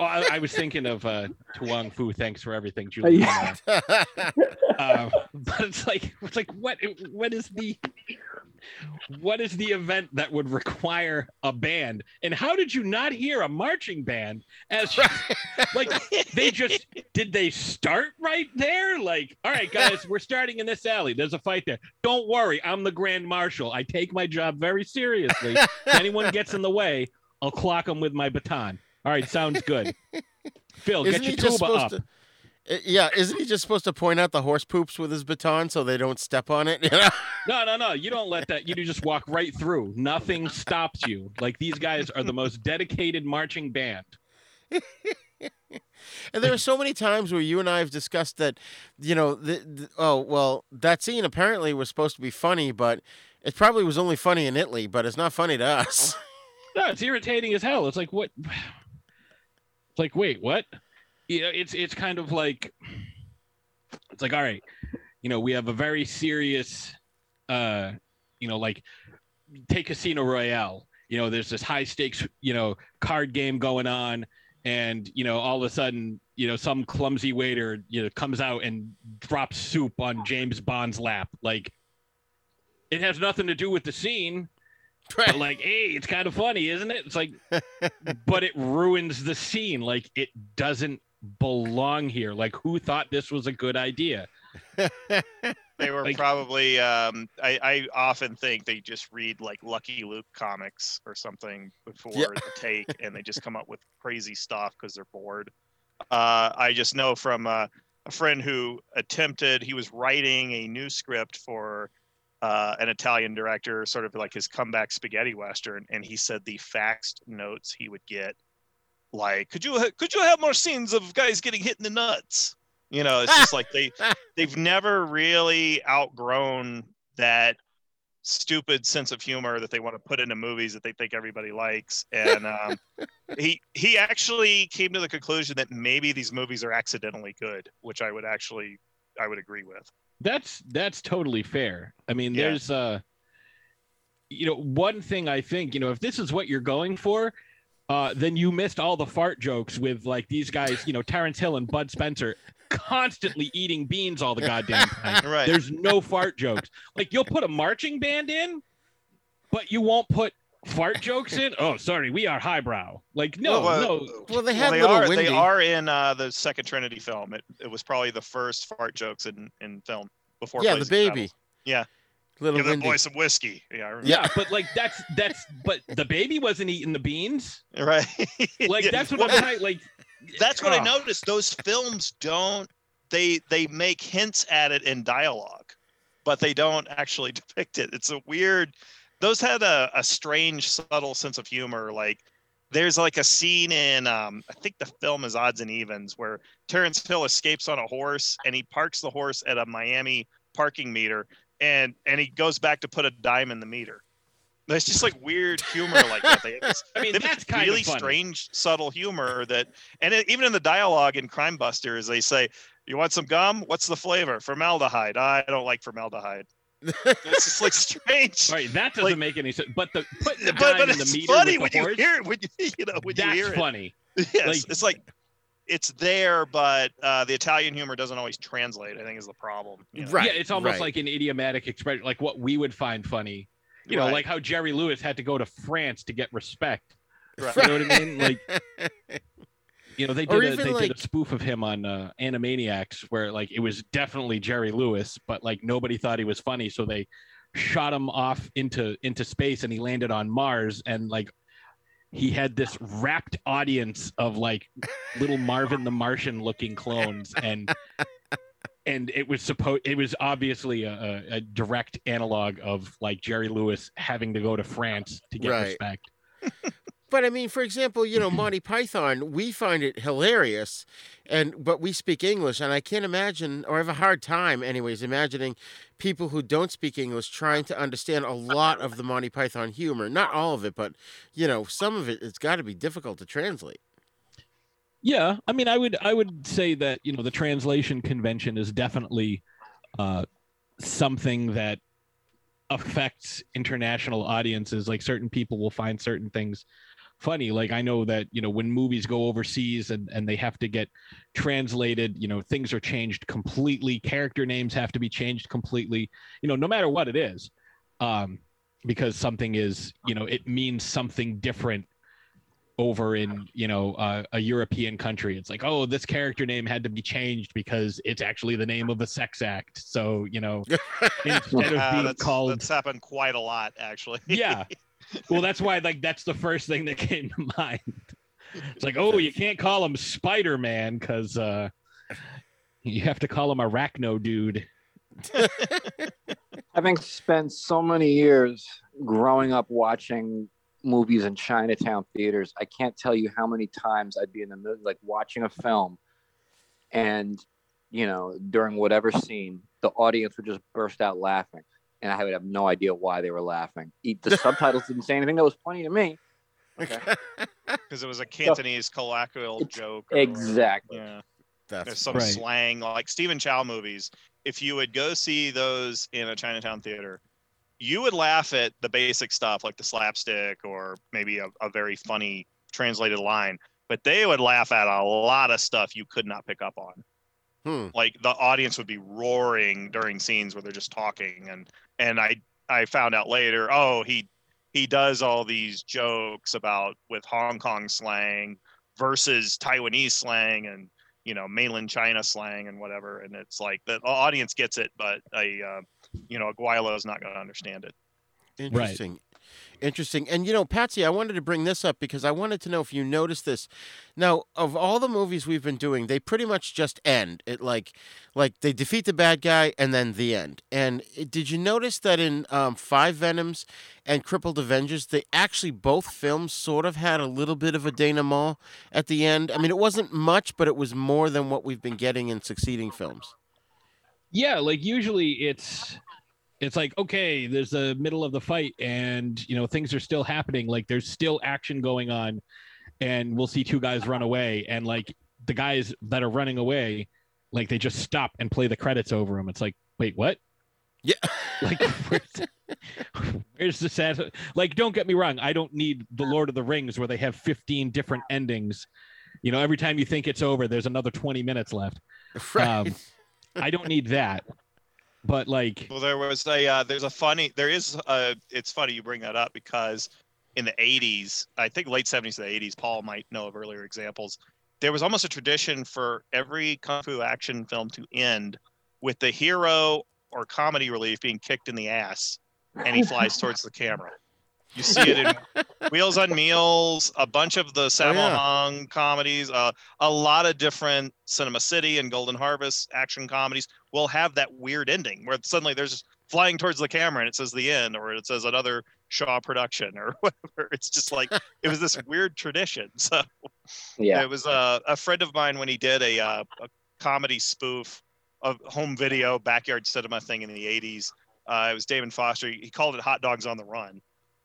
Oh, I, I was thinking of uh, Tuang Fu. Thanks for everything, Julie. Yeah. uh, *laughs* but it's like it's like what what is the what is the event that would require a band? And how did you not hear a marching band as *laughs* like they just did they start right there? Like all right guys we're starting in this alley. There's a fight there. Don't worry. I'm the grand marshal. I take my job very seriously. If anyone gets in the way i'll clock them with my baton. All right sounds good. Phil Isn't get your tuba up. to? Yeah, isn't he just supposed to point out the horse poops with his baton so they don't step on it? *laughs* No, no, no. You don't let that. You just walk right through. Nothing stops you. Like these guys are the most dedicated marching band. *laughs* And there are so many times where you and I have discussed that, you know, the, the, oh well, that scene apparently was supposed to be funny, but it probably was only funny in Italy, but it's not funny to us. *laughs* No, it's irritating as hell. It's like what? *sighs* It's like wait, what? You know, it's it's kind of like it's like all right, you know, we have a very serious, uh, you know, like take Casino Royale. you know there's this high stakes you know card game going on and you know all of a sudden you know some clumsy waiter you know comes out and drops soup on James Bond's lap. Like it has nothing to do with the scene but like hey it's kind of funny isn't it? It's like *laughs* but it ruins the scene. Like it doesn't belong here like who thought this was a good idea *laughs* They were Like- probably. Um, I, I often think they just read like Lucky Luke comics or something before Yeah. the take, and they just come up with crazy stuff because they're bored. Uh, I just know from uh, a friend who attempted. He was writing a new script for uh, an Italian director, sort of like his comeback spaghetti western, and he said the faxed notes he would get, like, "Could you could you have more scenes of guys getting hit in the nuts?" You know, it's just like they *laughs* they've never really outgrown that stupid sense of humor that they want to put into movies that they think everybody likes and um, *laughs* he he actually came to the conclusion that maybe these movies are accidentally good which i would actually i would agree with that's that's totally fair i mean Yeah. there's uh you know one thing i think you know if this is what you're going for uh then you missed all the fart jokes with like these guys you know terence hill and bud spencer constantly eating beans all the goddamn *laughs* time right there's no fart jokes like you'll put a marching band in but you won't put fart jokes in oh sorry we are highbrow like no Well, no Well, they had they Little are Windy. they are in uh, the second trinity film it, it was probably the first fart jokes in in film before yeah, the baby. Saddles. Yeah. Little give that boy some whiskey yeah I remember. yeah but like that's that's but the baby wasn't eating the beans right *laughs* like Yeah. that's what Well, i'm saying like that's what I noticed. Those films don't they they make hints at it in dialogue, but they don't actually *laughs* depict it. It's a weird. Those had a, a strange, subtle sense of humor. Like there's like a scene in um, I think the film is Odds and Evens where Terence Hill escapes on a horse and he parks the horse at a Miami parking meter and and he goes back to put a dime in the meter. There's just like weird humor like that. They this *laughs* I mean, that's kind really of funny. strange, subtle humor that, and it, even in the dialogue in Crime Busters, they say, "You want some gum? What's the flavor? Formaldehyde. I don't like formaldehyde." it's just like *laughs* strange. Right, that doesn't Like- make any sense. But the putting *laughs* the But, dime but in the it's meter funny with when the you hear it. When you, you know when you that's hear it. funny. Yes, Like- it's like it's there, but uh, the Italian humor doesn't always translate. I think is the problem. you know? Right. yeah, it's almost right. like an idiomatic expression, like what we would find funny. You know, Right. like how Jerry Lewis had to go to France to get respect. Right. You know what I mean? Like, *laughs* you know, they did a, they like- did a spoof of him on uh, Animaniacs where like it was definitely Jerry Lewis, but like nobody thought he was funny, so they shot him off into into space and he landed on Mars and like he had this rapt audience of like little Marvin the Martian looking clones and and it was supposed it was obviously a, a, direct analog of like Jerry Lewis having to go to France to get Right. respect. *laughs* But I mean, for example, you know, *clears throat* Monty Python, we find it hilarious, and but we speak English, and I can't imagine, or have a hard time, anyways, imagining people who don't speak English trying to understand a lot of the Monty Python humor. Not all of it, but you know, some of it. It's got to be difficult to translate. Yeah, I mean, I would I would say that you know the translation convention is definitely uh, something that affects international audiences. Like certain people will find certain things funny. Like I know that you know when movies go overseas and and they have to get translated, you know things are changed completely. Character names have to be changed completely. You know, no matter what it is, um, because something is you know it means something different over in you know uh, a European country. It's like, oh, this character name had to be changed because it's actually the name of a sex act. So you know, *laughs* instead of Uh, that's, called, that's happened quite a lot actually. yeah. *laughs* Well, that's why like that's the first thing that came to mind. It's like, oh, you can't call him Spider Man because uh, you have to call him Arachno Dude. *laughs* Having spent so many years growing up watching movies in Chinatown theaters, I can't tell you how many times I'd be in the middle, like watching a film, and you know, during whatever scene, the audience would just burst out laughing, and I would have no idea why they were laughing. E- The *laughs* subtitles didn't say anything. That was funny to me. Okay. *laughs* because it was a Cantonese colloquial It's- joke. or- Exactly. Yeah. That's There's some Right. slang like Stephen Chow movies. If you would go see those in a Chinatown theater, you would laugh at the basic stuff like the slapstick or maybe a, a very funny translated line, but they would laugh at a lot of stuff you could not pick up on. Hmm. Like the audience would be roaring during scenes where they're just talking, and and I I found out later, oh he he does all these jokes about with Hong Kong slang versus Taiwanese slang and you know mainland China slang and whatever, and it's like the audience gets it, but a uh, you know Aguilo is not going to understand it. Interesting. Interesting. And you know, Patsy, I wanted to bring this up because I wanted to know if you noticed this. Now, of all the movies we've been doing, they pretty much just end. It like like they defeat the bad guy and then the end. And it, did you notice that in um, Five Venoms and Crippled Avengers, they actually both films sort of had a little bit of a denouement at the end. I mean, it wasn't much, but it was more than what we've been getting in succeeding films. Yeah, like usually it's it's like okay, there's the middle of the fight and you know things are still happening, like there's still action going on and we'll see two guys run away and like the guys that are running away like they just stop and play the credits over them. It's like, wait, what? Yeah. *laughs* like where's, where's the sad like don't get me wrong, I don't need the Lord of the Rings where they have 15 different endings. You know, every time you think it's over, there's another 20 minutes left. *laughs* Right. Um, I don't need that. But like, Well, there was a uh, there's a funny there is a it's funny you bring that up because in the 80s, I think late 70s to the 80s, Paul might know of earlier examples. There was almost a tradition for every kung fu action film to end with the hero or comedy relief being kicked in the ass and he flies towards the *laughs* camera. You see it in *laughs* Wheels on Meals, a bunch of the Sammo yeah. Hung comedies, uh, a lot of different Cinema City and Golden Harvest action comedies will have that weird ending where suddenly there's flying towards the camera and it says the end, or it says another Shaw production or *laughs* whatever. It's just like it was this weird tradition. So Yeah. it was uh, a friend of mine when he did a, uh, a comedy spoof of home video backyard cinema thing in the 80s. Uh, it was David Foster. He called it Hot Dogs on the Run.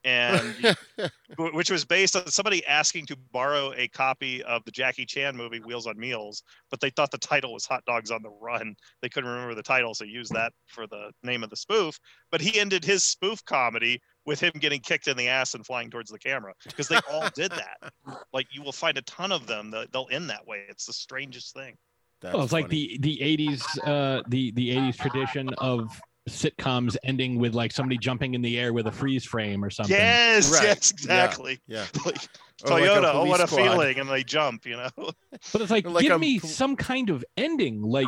And *laughs* which was based on somebody asking to borrow a copy of the Jackie Chan movie Wheels on Meals, but they thought the title was Hot Dogs on the Run. They couldn't remember the title, so used that for the name of the spoof. But he ended his spoof comedy with him getting kicked in the ass and flying towards the camera because they all did that. *laughs* Like you will find a ton of them that they'll end that way. It's the strangest thing. That's well, it's like the the '80s, uh, the the '80s tradition of sitcoms ending with like somebody jumping in the air with a freeze frame or something. Yes, Right. yes, exactly. Yeah. *laughs* Like Or like Toyota, oh what a squad. feeling, and they jump, you know. *laughs* But it's like, Like give a me some kind of ending. Like,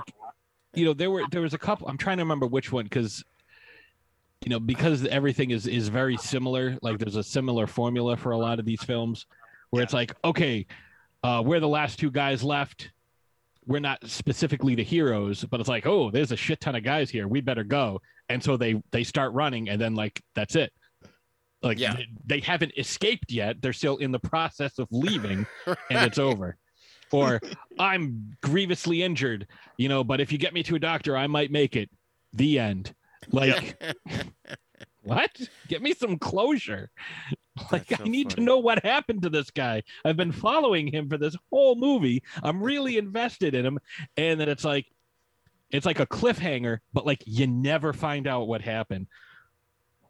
you know, there were there was a couple. I'm trying to remember which one because, you know, because everything is is very similar. Like, there's a similar formula for a lot of these films, where it's like, okay, uh, we're the last two guys left. We're not specifically the heroes, but it's like, oh, there's a shit ton of guys here. We better go. And so they they start running, and then like that's it. Like Yeah. they, they haven't escaped yet. They're still in the process of leaving, *laughs* and it's over. Or I'm grievously injured, you know, but if you get me to a doctor, I might make it. The end. Like, *laughs* *laughs* what? Get me some closure. *laughs* Like, so I need to know what happened to this guy. I've been following him for this whole movie. I'm really *laughs* invested in him. And then it's like, it's like a cliffhanger, but like you never find out what happened.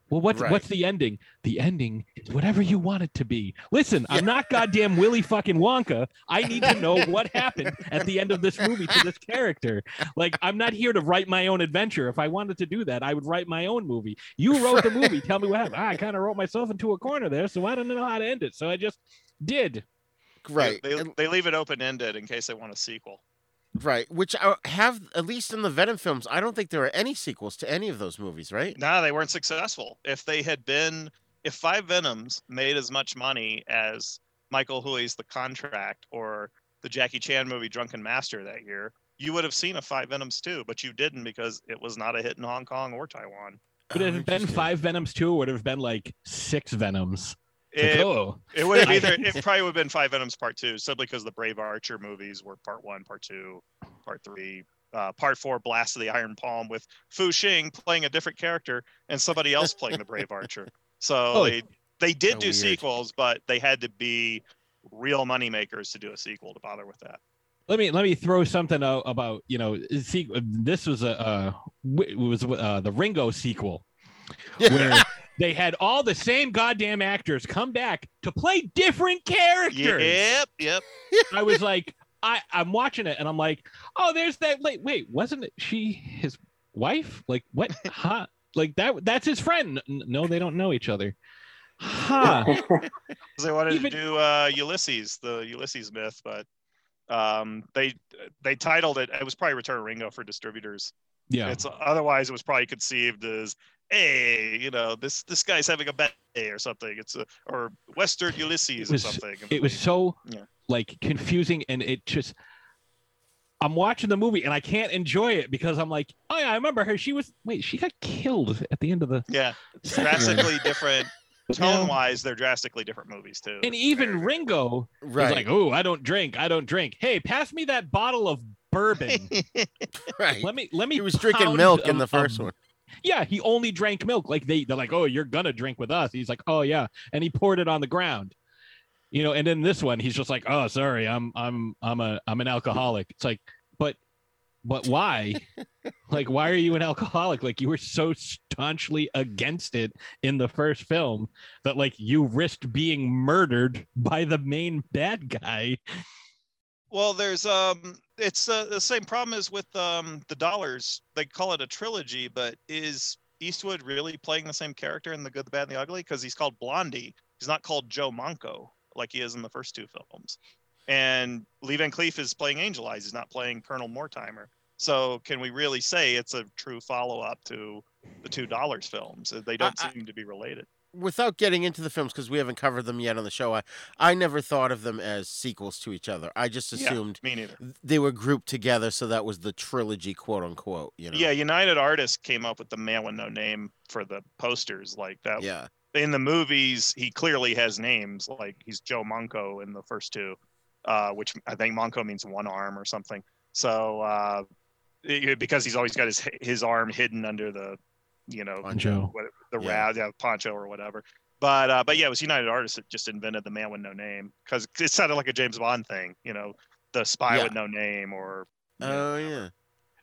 Well, what's Right. what's the ending? The ending is whatever you want it to be. Listen, I'm not goddamn Willy fucking Wonka. I need to know what happened at the end of this movie to this character. Like, I'm not here to write my own adventure. If I wanted to do that, I would write my own movie. You *laughs* wrote the movie. Tell me what happened. I kind of wrote myself into a corner there, so I don't know how to end it. So I just did. right. They, and- they leave it open ended in case they want a sequel. Right, which uh, have at least in the Venom films, I don't think there are any sequels to any of those movies, right? No, they weren't successful. If they had been, if Five Venoms made as much money as Michael Hui's The Contract or the Jackie Chan movie Drunken Master that year, you would have seen a Five Venoms too, but you didn't because it was not a hit in Hong Kong or Taiwan. Would it Oh, have been five Venoms too, or would it have been like six Venoms? It's like, It, it would have *laughs* I- either, it probably would have been Five Venoms Part Two, simply because the Brave Archer movies were Part One, Part Two, Part Three. Uh, part four, Blast of the Iron Palm, with Fu Sheng playing a different character and somebody else playing the Brave Archer. So Oh, they they did do weird. sequels, but they had to be real money makers to do a sequel to bother with that. let me let me throw something out about you know see this was a uh, it was uh, the Ringo sequel where they had all the same goddamn actors come back to play different characters. Yep, yep. I was like, I, I'm watching it and I'm like, oh, there's that. Wait, wait, wasn't it she his wife? Like what? Huh? Like that? That's his friend. No, they don't know each other. Huh? 'Cause *laughs* They wanted Even- to do uh, Ulysses, the Ulysses myth, but um, they they titled it. It was probably Return of Ringo for distributors. Yeah. It's otherwise it was probably conceived as, hey, you know, this this guy's having a bad day or something. It's a or Western Ulysses was or something. it was so Yeah. like confusing and it just i'm watching the movie and i can't enjoy it because i'm like oh yeah i remember her she was wait she got killed at the end of the Yeah, it's second one. drastically different. *laughs* Tone wise, they're drastically different movies too. and even ringo Right. was like oh i don't drink i don't drink hey pass me that bottle of bourbon *laughs* right. let me let me He was drinking pound milk in the first a- one. Yeah he only drank milk. Like they they're like oh you're gonna drink with us. He's like oh yeah. And he poured it on the ground. You know and then this one he's just like oh sorry i'm i'm i'm a i'm an alcoholic. It's like but but why? *laughs* Like why are you an alcoholic? Like you were so staunchly against it in the first film that like you risked being murdered by the main bad guy Well, there's um, it's uh, the same problem as with um the dollars. They call it a trilogy, but is Eastwood really playing the same character in The Good, the Bad, and the Ugly? Because he's called Blondie. He's not called Joe Manco like he is in the first two films. And Lee Van Cleef is playing Angel Eyes. He's not playing Colonel Mortimer. So can we really say it's a true follow-up to the two dollars films? They don't I- I- seem to be related. Without getting into the films, because we haven't covered them yet on the show, I, I never thought of them as sequels to each other. I just assumed Yeah, assumed me neither. they were grouped together, so that was the trilogy, quote unquote. You know? Yeah, United Artists came up with the man with no name for the posters like that. Yeah. In the movies, he clearly has names. Like he's Joe Monco in the first two, uh, which I think Monco means one arm or something. So uh, it- because he's always got his his arm hidden under the, you know, Poncho. what, the Yeah. rad, yeah, poncho or whatever. But uh, but yeah, it was United Artists that just invented the man with no name because it sounded like a James Bond thing. You know, the spy Yeah. with no name or Oh yeah.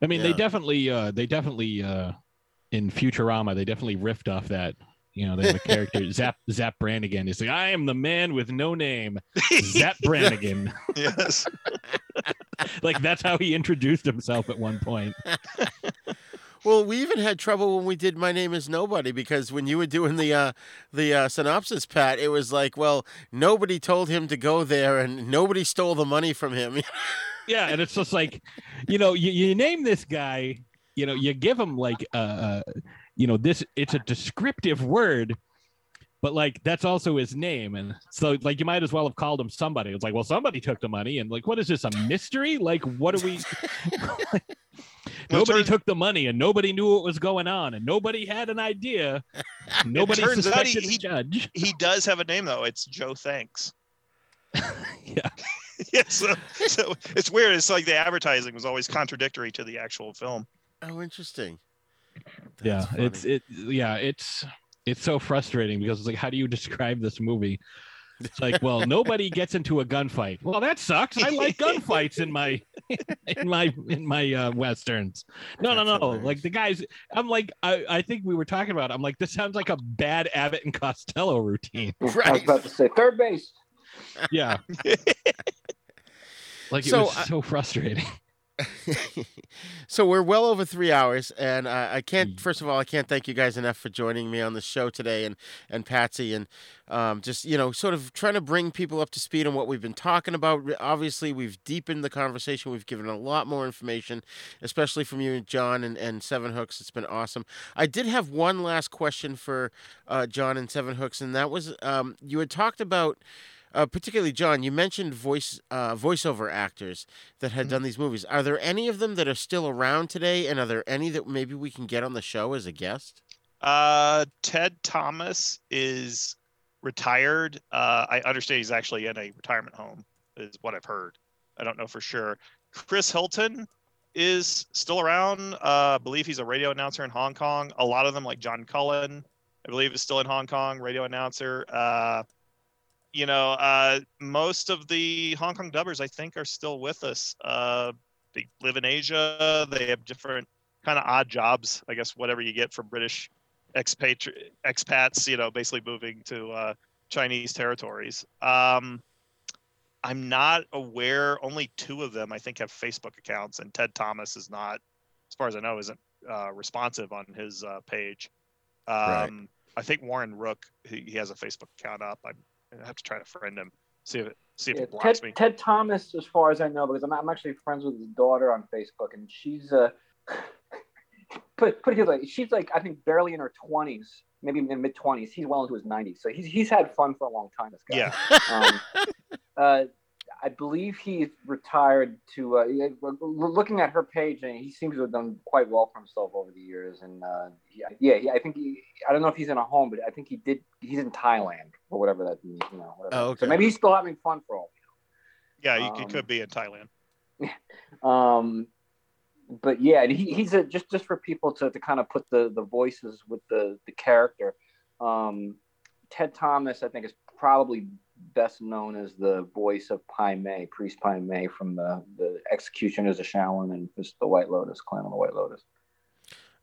I mean, they definitely, uh, they definitely, uh, in Futurama, they definitely riffed off that. You know, they have a character *laughs* Zap Zapp Brannigan. He's like, I am the man with no name, *laughs* Zapp Brannigan. yes. *laughs* like that's how he introduced himself at one point. Well, we even had trouble when we did "My Name Is Nobody" because when you were doing the uh, the uh, synopsis, Pat, it was like, well, nobody told him to go there, and nobody stole the money from him. *laughs* Yeah, and it's just like, you know, you, you name this guy, you know, you give him like, uh, uh, you know, this it's a descriptive word, but like that's also his name, and so like you might as well have called him somebody. It's like, well, somebody took the money, and like, what is this a mystery? Like, what are we? *laughs* *laughs* nobody turns- took the money, and nobody knew what was going on, and nobody had an idea. *laughs* Nobody turns out he- suspected the he- judge. *laughs* he does have a name though. It's Joe Thanks. *laughs* Yeah. yeah. So, so it's weird. It's like the advertising was always contradictory to the actual film. oh, interesting. yeah That's it's it yeah it's it's so frustrating because it's like how do you describe this movie it's like well nobody gets into a gunfight well that sucks i like gunfights in my *laughs* in my in my uh westerns no no That's no hilarious. like the guys i'm like i i think we were talking about it. i'm like this sounds like a bad abbott and costello routine *laughs* I was Right. about to say third base. yeah *laughs* like it So, was I- so frustrating *laughs* so we're well over three hours, and uh, I Mm. can't. First of all, I can't thank you guys enough for joining me on the show today, and and Patsy, and um, just you know, sort of trying to bring people up to speed on what we've been talking about. Obviously, we've deepened the conversation. We've given a lot more information, especially from you, John, and and Sevenhooks. It's been awesome. I did have one last question for uh, John and Sevenhooks, and that was um, you had talked about. Uh, particularly John, you mentioned voice uh, voiceover actors that had done these movies. Are there any of them that are still around today, and are there any that maybe we can get on the show as a guest? Uh, Ted Thomas is retired. Uh, I understand he's actually in a retirement home, is what I've heard. I don't know for sure. Chris Hilton is still around. Uh, I believe he's a radio announcer in Hong Kong. A lot of them, like John Cullen, I believe is still in Hong Kong, radio announcer. You know, uh, most of the Hong Kong dubbers, I think, are still with us. Uh, they live in Asia. They have different kind of odd jobs, I guess, whatever you get from British expatri- expats, you know, basically moving to uh, Chinese territories. Um, I'm not aware. Only two of them, I think, have Facebook accounts, and Ted Thomas is not, as far as I know, isn't uh, responsive on his uh, page. Um, Right. I think Warren Rooke, he, he has a Facebook account up. I I have to try to friend him, see if it, see if Yeah, he blocks Ted, me. Ted Thomas, as far as I know, because I'm, I'm actually friends with his daughter on Facebook, and she's uh, *laughs* put put it like she's like I think barely in her 20s, maybe in mid 20s. He's well into his 90s, so he's he's had fun for a long time. This guy. Yeah. Um, *laughs* uh, I believe he retired to. Uh, yeah, we're- we're looking at her page, and he seems to have done quite well for himself over the years. And uh, he, yeah, I think he. I don't know if he's in a home, but I think he did. He's in Thailand or whatever that means. You know. Whatever. Oh, So okay. maybe he's still having fun for all. Yeah, you, you Um, could be in Thailand. *laughs* Um, but yeah, he, he's a just just for people to, to kind of put the the voices with the the character. Um, Ted Thomas, I think, is probably best known as the voice of Pai Mei, Priest Pai Mei from the the Executioners of Shaolin and just the White Lotus, Clan of the White Lotus.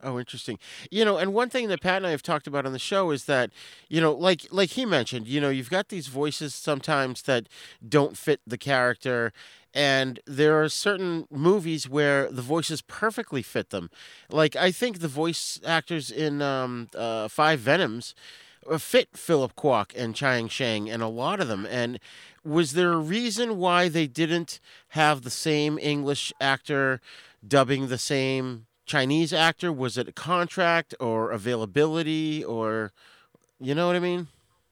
Oh, interesting. You know, and one thing that Pat and I have talked about on the show is that, you know, like like he mentioned, you know, you've got these voices sometimes that don't fit the character, and there are certain movies where the voices perfectly fit them. Like I think the voice actors in um, uh, Five Venoms Uh, fit Philip Kwok and Chiang Sheng and a lot of them. And was there a reason why they didn't have the same English actor dubbing the same Chinese actor? Was it a contract or availability or, you know what I mean?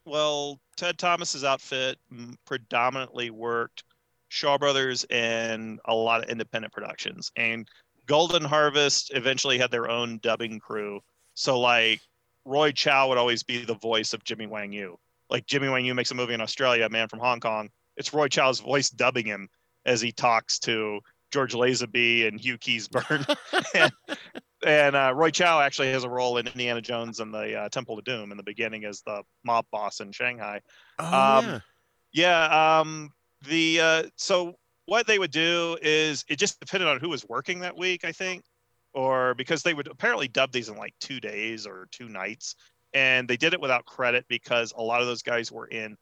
Well, Ted Thomas's outfit predominantly worked Shaw Brothers and a lot of independent productions. And Golden Harvest eventually had their own dubbing crew. So like Roy Chiao would always be the voice of Jimmy Wang Yu. Like Jimmy Wang Yu makes a movie in Australia, a man from Hong Kong. It's Roy Chiao's voice dubbing him as he talks to George Lazenby and Hugh Keays-Byrne. *laughs* and and uh, Roy Chiao actually has a role in Indiana Jones and the uh, Temple of Doom in the beginning as the mob boss in Shanghai. Oh, Um, yeah. Yeah. Um, the uh, so what they would do is it just depended on who was working that week, I think, or because they would apparently dub these in like two days or two nights, and they did it without credit because a lot of those guys were in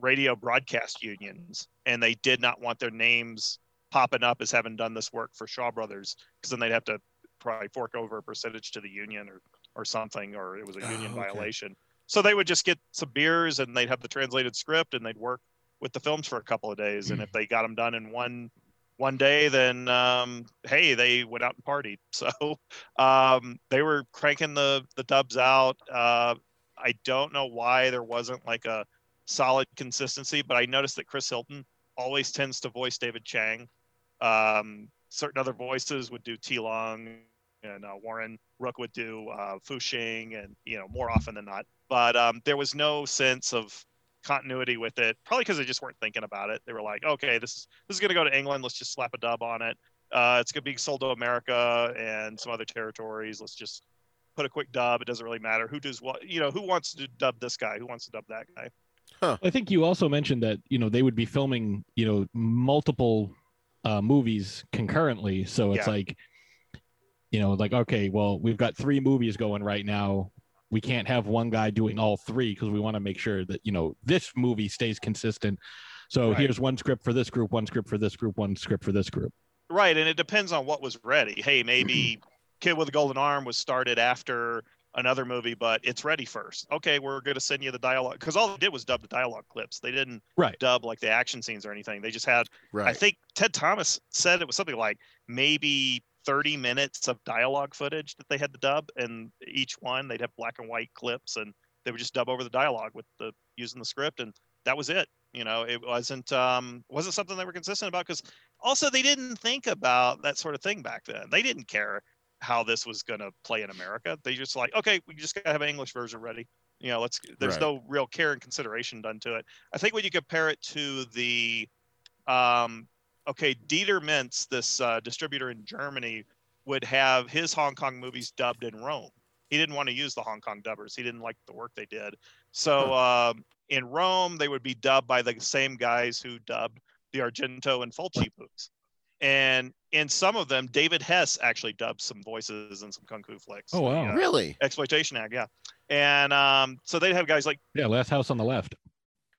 radio broadcast unions, and they did not want their names popping up as having done this work for Shaw Brothers, because then they'd have to probably fork over a percentage to the union or or something, or it was a oh, union Oh, okay. violation. So they would just get some beers and they'd have the translated script and they'd work with the films for a couple of days. And hmm. if they got them done in one one day, then um, hey, they went out and partied. *laughs* So um, they were cranking the the dubs out. Uh, I don't know why there wasn't like a solid consistency, but I noticed that Chris Hilton always tends to voice David Chiang. Um, certain other voices would do Ti Lung and uh, Warren Rooke would do uh, Fu Sheng, and you know more often than not. But um, there was no sense of continuity with it, probably because they just weren't thinking about it. They were like, okay, this is this is going to go to England. Let's just slap a dub on it. Uh, it's going to be sold to America and some other territories. Let's just put a quick dub. It doesn't really matter who does what. You know, who wants to dub this guy? Who wants to dub that guy? I think you also mentioned that you know they would be filming you know multiple uh, movies concurrently, so it's Yeah. like you know like okay, well we've got three movies going right now. We can't have one guy doing all three because we want to make sure that you know this movie stays consistent. So Right. here's one script for this group, one script for this group, one script for this group. Right, and it depends on what was ready. Hey, maybe *clears throat* Kid with a Golden Arm was started after another movie, but it's ready first. Okay, we're going to send you the dialogue because all they did was dub the dialogue clips. They didn't Right. dub like the action scenes or anything. They just had. right. I think Ted Thomas said it was something like maybe 30 minutes of dialogue footage that they had to dub, and each one they'd have black and white clips, and they would just dub over the dialogue with the using the script, and that was it. You know, it wasn't um wasn't something they were consistent about because also they didn't think about that sort of thing back then. They didn't care how this was going to play in America. They just like, okay, we just got to have an English version ready. You know, let's. There's Right. no real care and consideration done to it. I think when you compare it to the, um, okay, Dieter Mintz, this uh, distributor in Germany, would have his Hong Kong movies dubbed in Rome. He didn't want to use the Hong Kong dubbers. He didn't like the work they did. So um, in Rome, they would be dubbed by the same guys who dubbed the Argento and Fulci movies. and in some of them, David Hess actually dubbed some voices in some kung fu flicks. Oh, wow. The, uh, Really? Exploitation Act, yeah. And um, so they'd have guys like Yeah, Last House on the Left.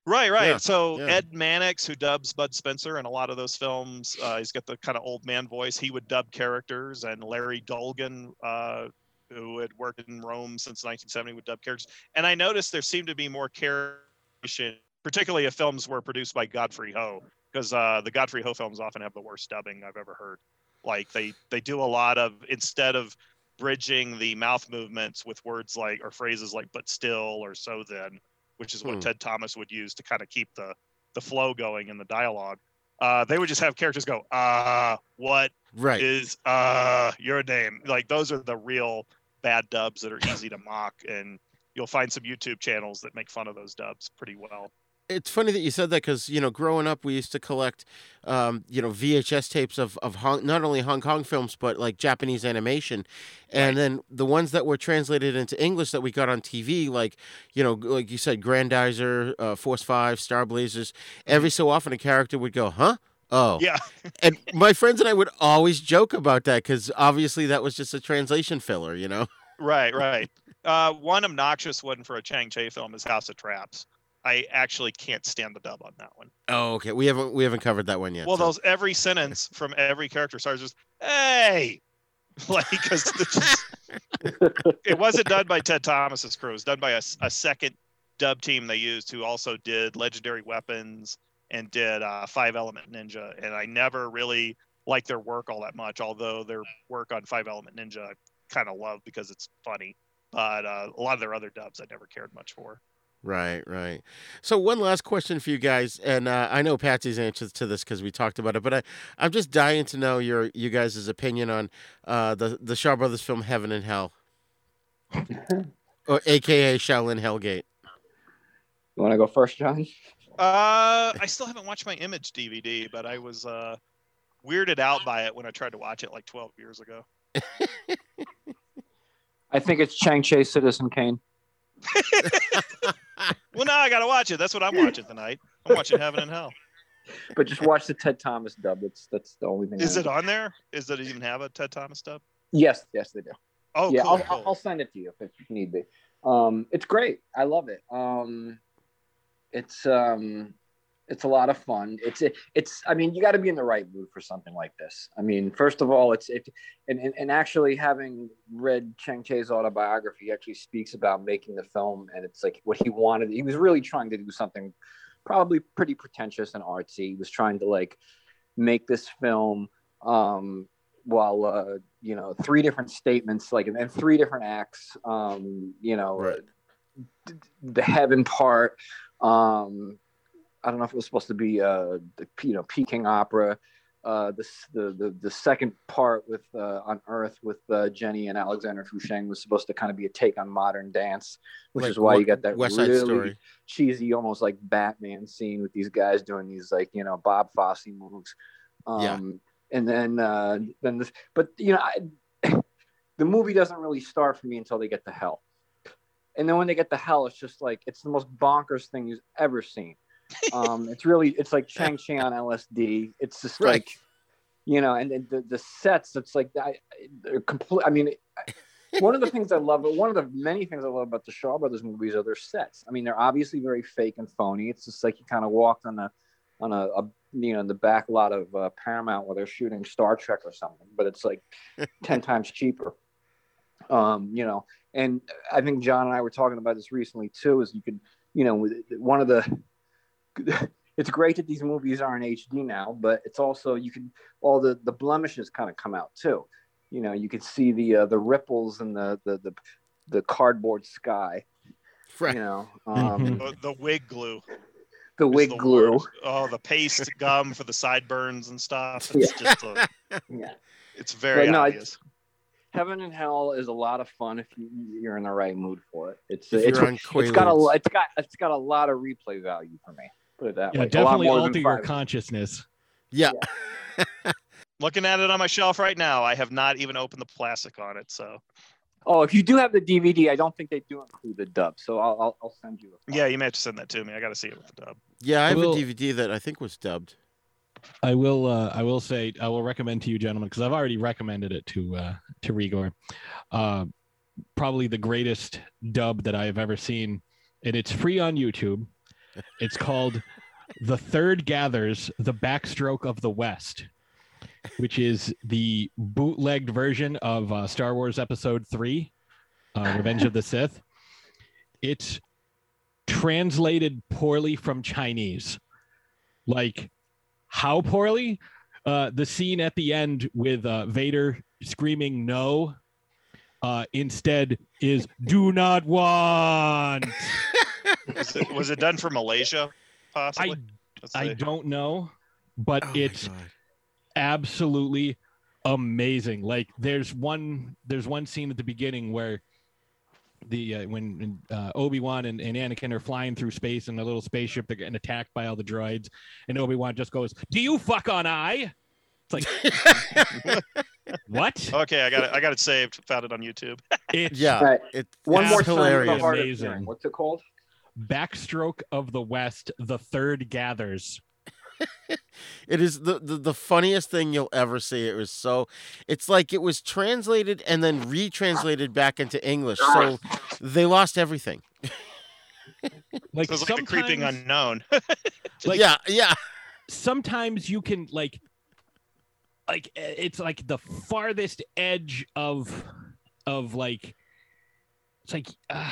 Right, right. Yeah, So yeah. Ed Mannix, who dubs Bud Spencer in a lot of those films, uh, he's got the kind of old man voice. He would dub characters, and Larry Dolgan, uh, who had worked in Rome since 1970, would dub characters. And I noticed there seemed to be more characterization, particularly if films were produced by Godfrey Ho, because uh, the Godfrey Ho films often have the worst dubbing I've ever heard. Like they they do a lot of instead of bridging the mouth movements with words like or phrases like "but still" or "so then." Which is what Hmm. Ted Thomas would use to kind of keep the the flow going in the dialogue. Uh, they would just have characters go, "Uh, what Right. is uh your name?" Like those are the real bad dubs that are *laughs* easy to mock, and you'll find some YouTube channels that make fun of those dubs pretty well. It's funny that you said that because you know growing up we used to collect um, you know VHS tapes of of Hong, not only Hong Kong films but like Japanese animation, and then the ones that were translated into English that we got on TV like you know like you said Grendizer, uh, Force Five, Star Blazers. Every so often a character would go, "Huh." Oh, Yeah, and my friends and I would always joke about that because obviously that was just a translation filler, you know. right, right. Uh, one obnoxious one for a Chang Che film is House of Traps. I actually can't stand the dub on that one. Oh, okay. We haven't we haven't covered that one yet. Well, so- those every sentence *laughs* from every character starts just "Hey," *laughs* like because *laughs* it wasn't done by Ted Thomas's crew. It was done by a, a second dub team they used who also did Legendary Weapons and did uh, Five Element Ninja. And I never really liked their work all that much, although their work on Five Element Ninja I kind of love because it's funny. But uh, a lot of their other dubs I never cared much for. Right, right. So one last question for you guys, and uh, I know Patsy's answer to this because we talked about it, but I, I'm just dying to know your you guys' opinion on uh, the the Shaw Brothers film Heaven and Hell, or AKA Shaolin Hellgate. You want to go first, John? Uh, I still haven't watched my Image DVD, but I was uh, weirded out by it when I tried to watch it like 12 years ago. *laughs* I think it's Chang Che Citizen Kane. *laughs* Well, now I got to watch it. That's what I'm watching tonight. I'm watching Heaven and Hell. But just watch the Ted Thomas dub. That's that's the only thing. Is I- it on there? Is it even have a Ted Thomas dub? Yes, yes, they do. Oh, yeah, cool, I'll, cool. I'll, send it to you if it need be. Um, it's great. I love it. Um, it's um, it's a lot of fun. It's it's. I mean, you got to be in the right mood for something like this. I mean, first of all, it's it, and, and, and actually having read Chang Che's autobiography, he actually speaks about making the film, and it's like what he wanted. He was really trying to do something, probably pretty pretentious and artsy. He was trying to like make this film um while uh you know three different statements like and three different acts um you know Right. the heaven part um i don't know if it was supposed to be uh the you know peking opera uh the the the, the second part with uh on earth with uh, jenny and alexander fu sheng was supposed to kind of be a take on modern dance which Like is why you got that really Story. cheesy almost like batman scene with these guys doing these like you know bob fosse moves um Yeah. and then uh then this but you know I, *clears throat* the movie doesn't really start for me until they get to hell and then when they get to hell it's just like it's the most bonkers thing you've ever seen um it's really it's like chang chi on lsd it's just Right. like you know and, and the, the sets it's like I, they're complete i mean one of the things I love, one of the many things I love about the Shaw Brothers movies are their sets. I mean, they're obviously very fake and phony. It's just like you kind of walked on a, on a, a you know, in the back lot of uh, Paramount where they're shooting Star Trek or something, but it's like *laughs* ten times cheaper. Um, you know, and I think John and I were talking about this recently too. Is you could, you know, one of the *laughs* it's great that these movies are in HD now, but it's also you can all the the blemishes kind of come out too. You know, you can see the uh, the ripples and the the the, the cardboard sky. Right. You know, um, The, the wig glue. the wig the glue. worst. Oh, the paste gum for the sideburns and stuff. It's just a, *laughs* Yeah. it's very But no, obvious. Heaven and Hell is a lot of fun if you, you're in the right mood for it. It's If it's, it's got a Quaaludes. it's got it's got a lot of replay value for me. Put it that Yeah, way. A lot definitely more than alter your consciousness. Yeah. *laughs* Looking at it on my shelf right now, I have not even opened the plastic on it. So Oh, if you do have the DVD, I don't think they do include the dub, so I'll I'll, I'll send you. A yeah, you may have to send that to me. I got to see it with the dub. Yeah, I have Well- a DVD that I think was dubbed. I will. Uh, I will say. I will recommend to you, gentlemen, because I've already recommended it to uh, to Rigor. Uh, probably the greatest dub that I have ever seen, and it's free on YouTube. It's called "The Third Gathers: The Backstroke of the West," which is the bootlegged version of uh, Star Wars Episode Three, uh, Revenge of the *laughs* Sith. It's translated poorly from Chinese. Like, how poorly? Uh, the scene at the end with uh, Vader screaming no uh, instead is do not want. *laughs* Was it, was it done for Malaysia? Possibly. Let's I don't know, but Oh it's absolutely amazing. Like there's one there's one scene at the beginning where the uh, when uh, Obi Wan and, and Anakin are flying through space in a little spaceship, they're getting attacked by all the droids, and Obi Wan just goes, "Do you fuck on I?" It's like *laughs* what? Okay, I got it. I got it saved. Found it on YouTube. It's Yeah, Right. it, One more time, hilarious. the hard of Amazing. hearing. What's it called? Backstroke of the West. The third gathers. *laughs* It is the, the the funniest thing you'll ever see. It was so. It's like it was translated and then retranslated back into English, so they lost everything. *laughs* Like So it's like the creeping unknown. *laughs* Like- yeah, yeah. sometimes you can like like eh, it's like the farthest edge of of like it's like uh,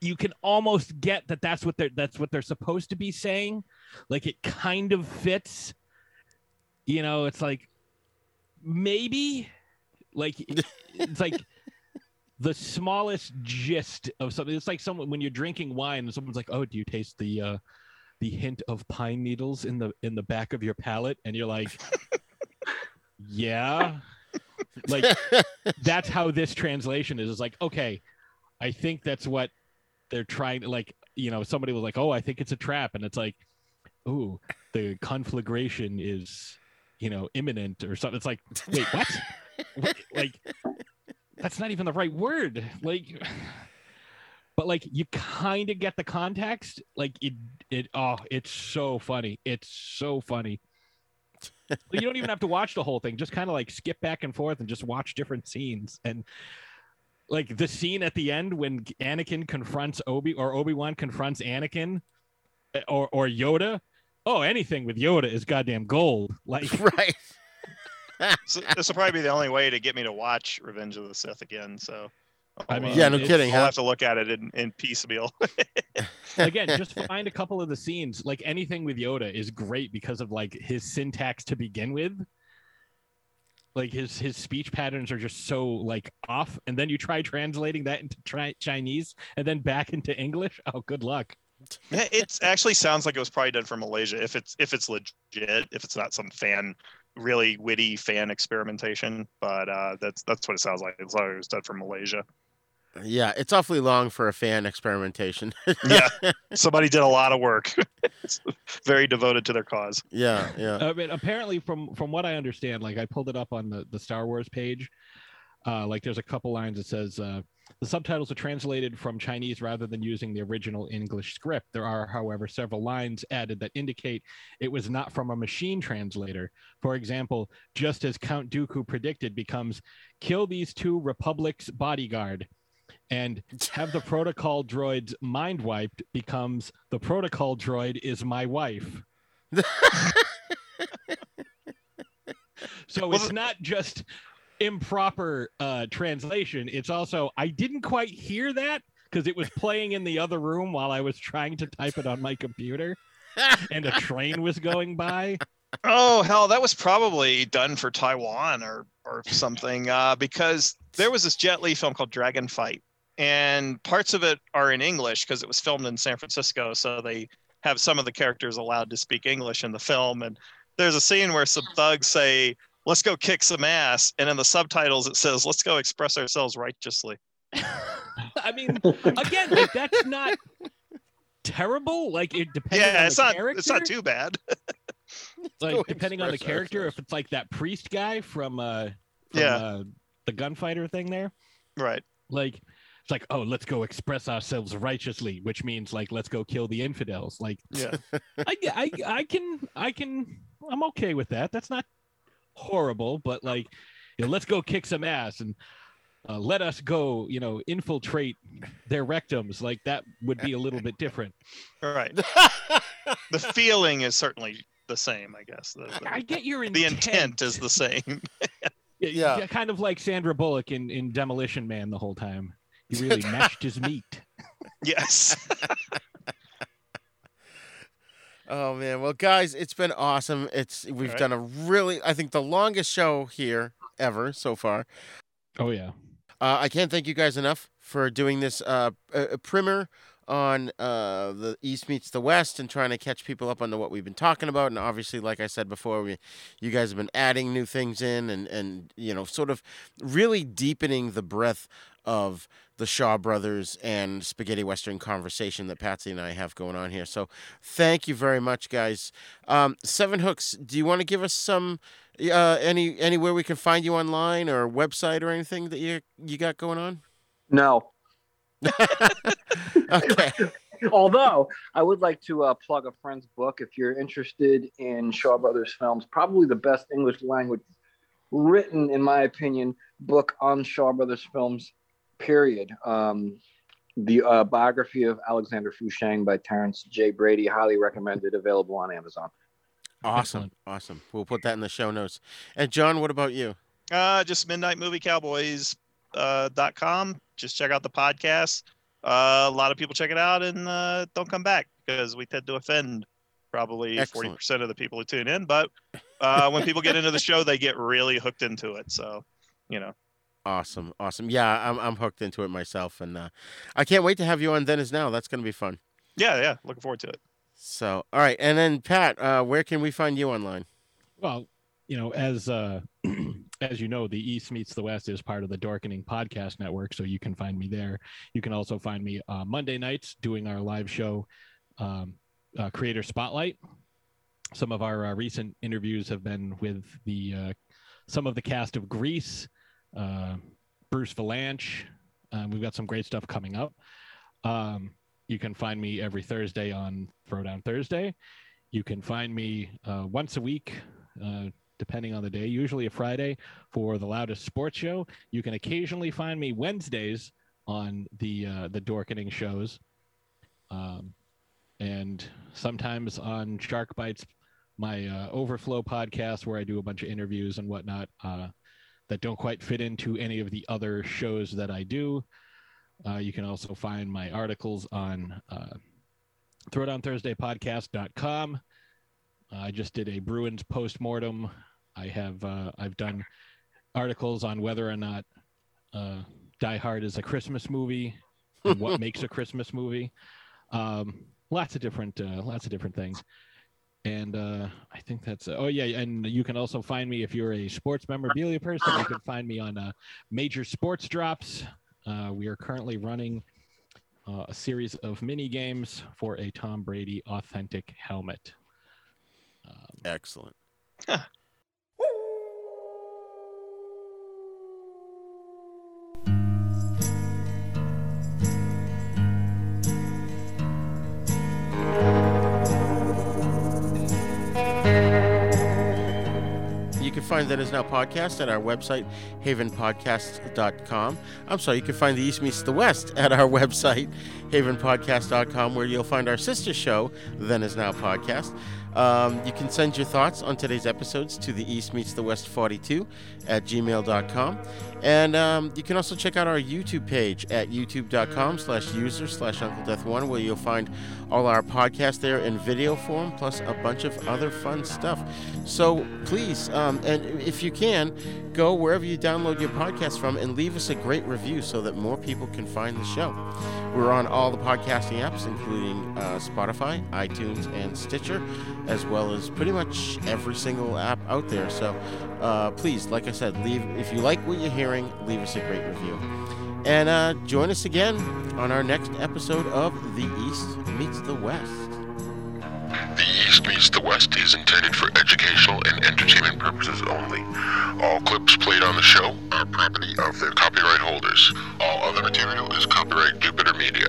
you can almost get that that's what they're that's what they're supposed to be saying. Like it kind of fits. You know it's like maybe like *laughs* it's like the smallest gist of something. It's like someone when you're drinking wine and someone's like oh do you taste the uh the hint of pine needles in the in the back of your palate? And you're like *laughs* yeah. Like *laughs* that's how this translation is. It's like okay i think that's what they're trying to like you know somebody was like oh i think it's a trap and it's like ooh the conflagration is you know imminent or something. It's like *laughs* wait what, like that's not even the right word. Like *sighs* but like you kind of get the context. Like it it oh it's so funny. It's so funny. *laughs* You don't even have to watch the whole thing. Just kind of like skip back and forth and just watch different scenes. And like the scene at the end when Anakin confronts Obi or Obi-Wan confronts Anakin eh, or or Yoda oh anything with Yoda is goddamn gold like *laughs* right. *laughs* So this will probably be the only way to get me to watch Revenge of the Sith again. So. I I'll, mean, uh, Yeah, no kidding, I'll huh? have to look at it in, in piecemeal. *laughs* again just find a couple of the scenes like anything with yoda is great because of like his syntax to begin with like his his speech patterns are just so like off and then you try translating that into tri- chinese and then back into english oh good luck it actually sounds like it was probably done for Malaysia. If it's if it's legit, if it's not some fan, really witty fan experimentation, but uh, that's that's what it sounds like. It's like it was done for Malaysia. Yeah, it's awfully long for a fan experimentation. Yeah, *laughs* somebody did a lot of work. *laughs* Very devoted to their cause. yeah, yeah. I mean, apparently, from from what I understand, like I pulled it up on the the Star Wars page. Uh, like there's a couple lines that says uh, the subtitles are translated from Chinese rather than using the original English script. There are, however, several lines added that indicate it was not from a machine translator. For example, just as Count Dooku predicted, becomes kill these two Republic's bodyguard. And have the protocol droids mind wiped becomes the protocol droid is my wife. So Well, it's not just improper uh, translation. It's also I didn't quite hear that because it was playing in the other room while I was trying to type it on my computer, and a train was going by. *laughs* Oh hell, that was probably done for Taiwan or or something. Uh, because there was this Jet Li film called Dragon Fight, and parts of it are in English because it was filmed in San Francisco, so they have some of the characters allowed to speak English in the film. And there's a scene where some thugs say, "Let's go kick some ass," and in the subtitles it says, "Let's go express ourselves righteously." *laughs* I mean, again, like that's not terrible. Like it depends. yeah, on it's the not character. it's not too bad. *laughs* like depending on the character. ourselves. If it's like that priest guy from uh, from, Yeah. uh the gunfighter thing there. right. like it's like oh let's go express ourselves righteously which means like let's go kill the infidels like Yeah. *laughs* I, I i can i can I'm okay with that. That's not horrible, but like, you know, let's go kick some ass and uh, let us go, you know, infiltrate their rectums. Like that would be a little bit different. All right. *laughs* the feeling is certainly the same, I guess. The, the- I get your intent. the intent. intent is the same. *laughs* Yeah, yeah, kind of like Sandra Bullock in, in Demolition Man the whole time. He really *laughs* meshed his meat. yes. *laughs* Oh man, well guys, it's been awesome. It's we've right. done a really I think the longest show here ever so far. Oh yeah. Uh, I can't thank you guys enough for doing this uh, a, a primer on uh, the East meets the West and trying to catch people up on what we've been talking about. And obviously, like I said before, we, you guys have been adding new things in and, and you know sort of really deepening the breadth of the Shaw Brothers and spaghetti western conversation that Patsy and I have going on here. So thank you very much, guys. Um, Sevenhooks, do you want to give us some uh, any anywhere we can find you online or website or anything that you you got going on? No. *laughs* okay. Although I would like to uh, plug a friend's book if you're interested in Shaw Brothers films, probably the best English language written, in my opinion, book on Shaw Brothers films. Period. Um, the uh, biography of Alexander Fu Sheng by Terrence J. Brady, highly recommended, available on Amazon. Awesome, awesome. We'll put that in the show notes. And John, what about you? Uh, just Midnight Movie Cowboys dot com. Just check out the podcast. Uh, a lot of people check it out and uh, don't come back because we tend to offend probably 40% of the people who tune in. But uh, when people get into the show, they get really hooked into it. So, you know, Awesome, awesome. Yeah, I'm I'm hooked into it myself, and uh, I can't wait to have you on. Then is now. That's going to be fun. yeah, yeah, looking forward to it. So, all right, and then Pat, uh, where can we find you online? Well, you know, as uh, *clears throat* as you know, the East meets the West is part of the Dorkening Podcast Network, so you can find me there. You can also find me uh, Monday nights doing our live show, um, uh, Creator Spotlight. Some of our uh, recent interviews have been with the uh, some of the cast of Grease, uh, Bruce Vilanch. Uh, we've got some great stuff coming up. Um, you can find me every Thursday on Throwdown Thursday. You can find me uh, once a week, depending on the day, usually a Friday for the loudest sports show. You can occasionally find me Wednesdays on the uh, the Dorkening shows, um, and sometimes on Shark Bites, my uh, Overflow podcast, where I do a bunch of interviews and whatnot uh, that don't quite fit into any of the other shows that I do. Uh, you can also find my articles on uh, throwdownthursdaypodcast.com. Uh, I just did a Bruins postmortem. I have uh, I've done articles on whether or not uh, Die Hard is a Christmas movie and what *laughs* makes a Christmas movie. Um, lots of different uh, lots of different things. And uh, I think that's oh yeah, and you can also find me if you're a sports memorabilia person. You can find me on uh, Major Sports Drops. Uh, we are currently running uh, a series of mini games for a Tom Brady authentic helmet. Excellent. You find That Is Now podcast at our website, havenpodcasts.com. I'm sorry, you can find the East Meets the West *laughs* at our website, havenpodcast.com, where you'll find our sister show, Then Is Now podcast. Um, you can send your thoughts on today's episodes to the East Meets the West 42 at gmail.com. And um, you can also check out our YouTube page at youtube.com slash user slash Uncle Death One, where you'll find all our podcasts there in video form, plus a bunch of other fun stuff. So please, um, and if you can, go wherever you download your podcast from and leave us a great review so that more people can find the show. We're on all the podcasting apps, including uh, Spotify, iTunes, and Stitcher, as well as pretty much every single app out there. So uh, please, like I said, leave if you like what you're hearing, leave us a great review. And uh, join us again on our next episode of The East Meets the West. The East Meets the West is intended for educational and entertainment purposes only. All clips played on the show are property of their copyright holders. All other material is copyright Jupiter Media.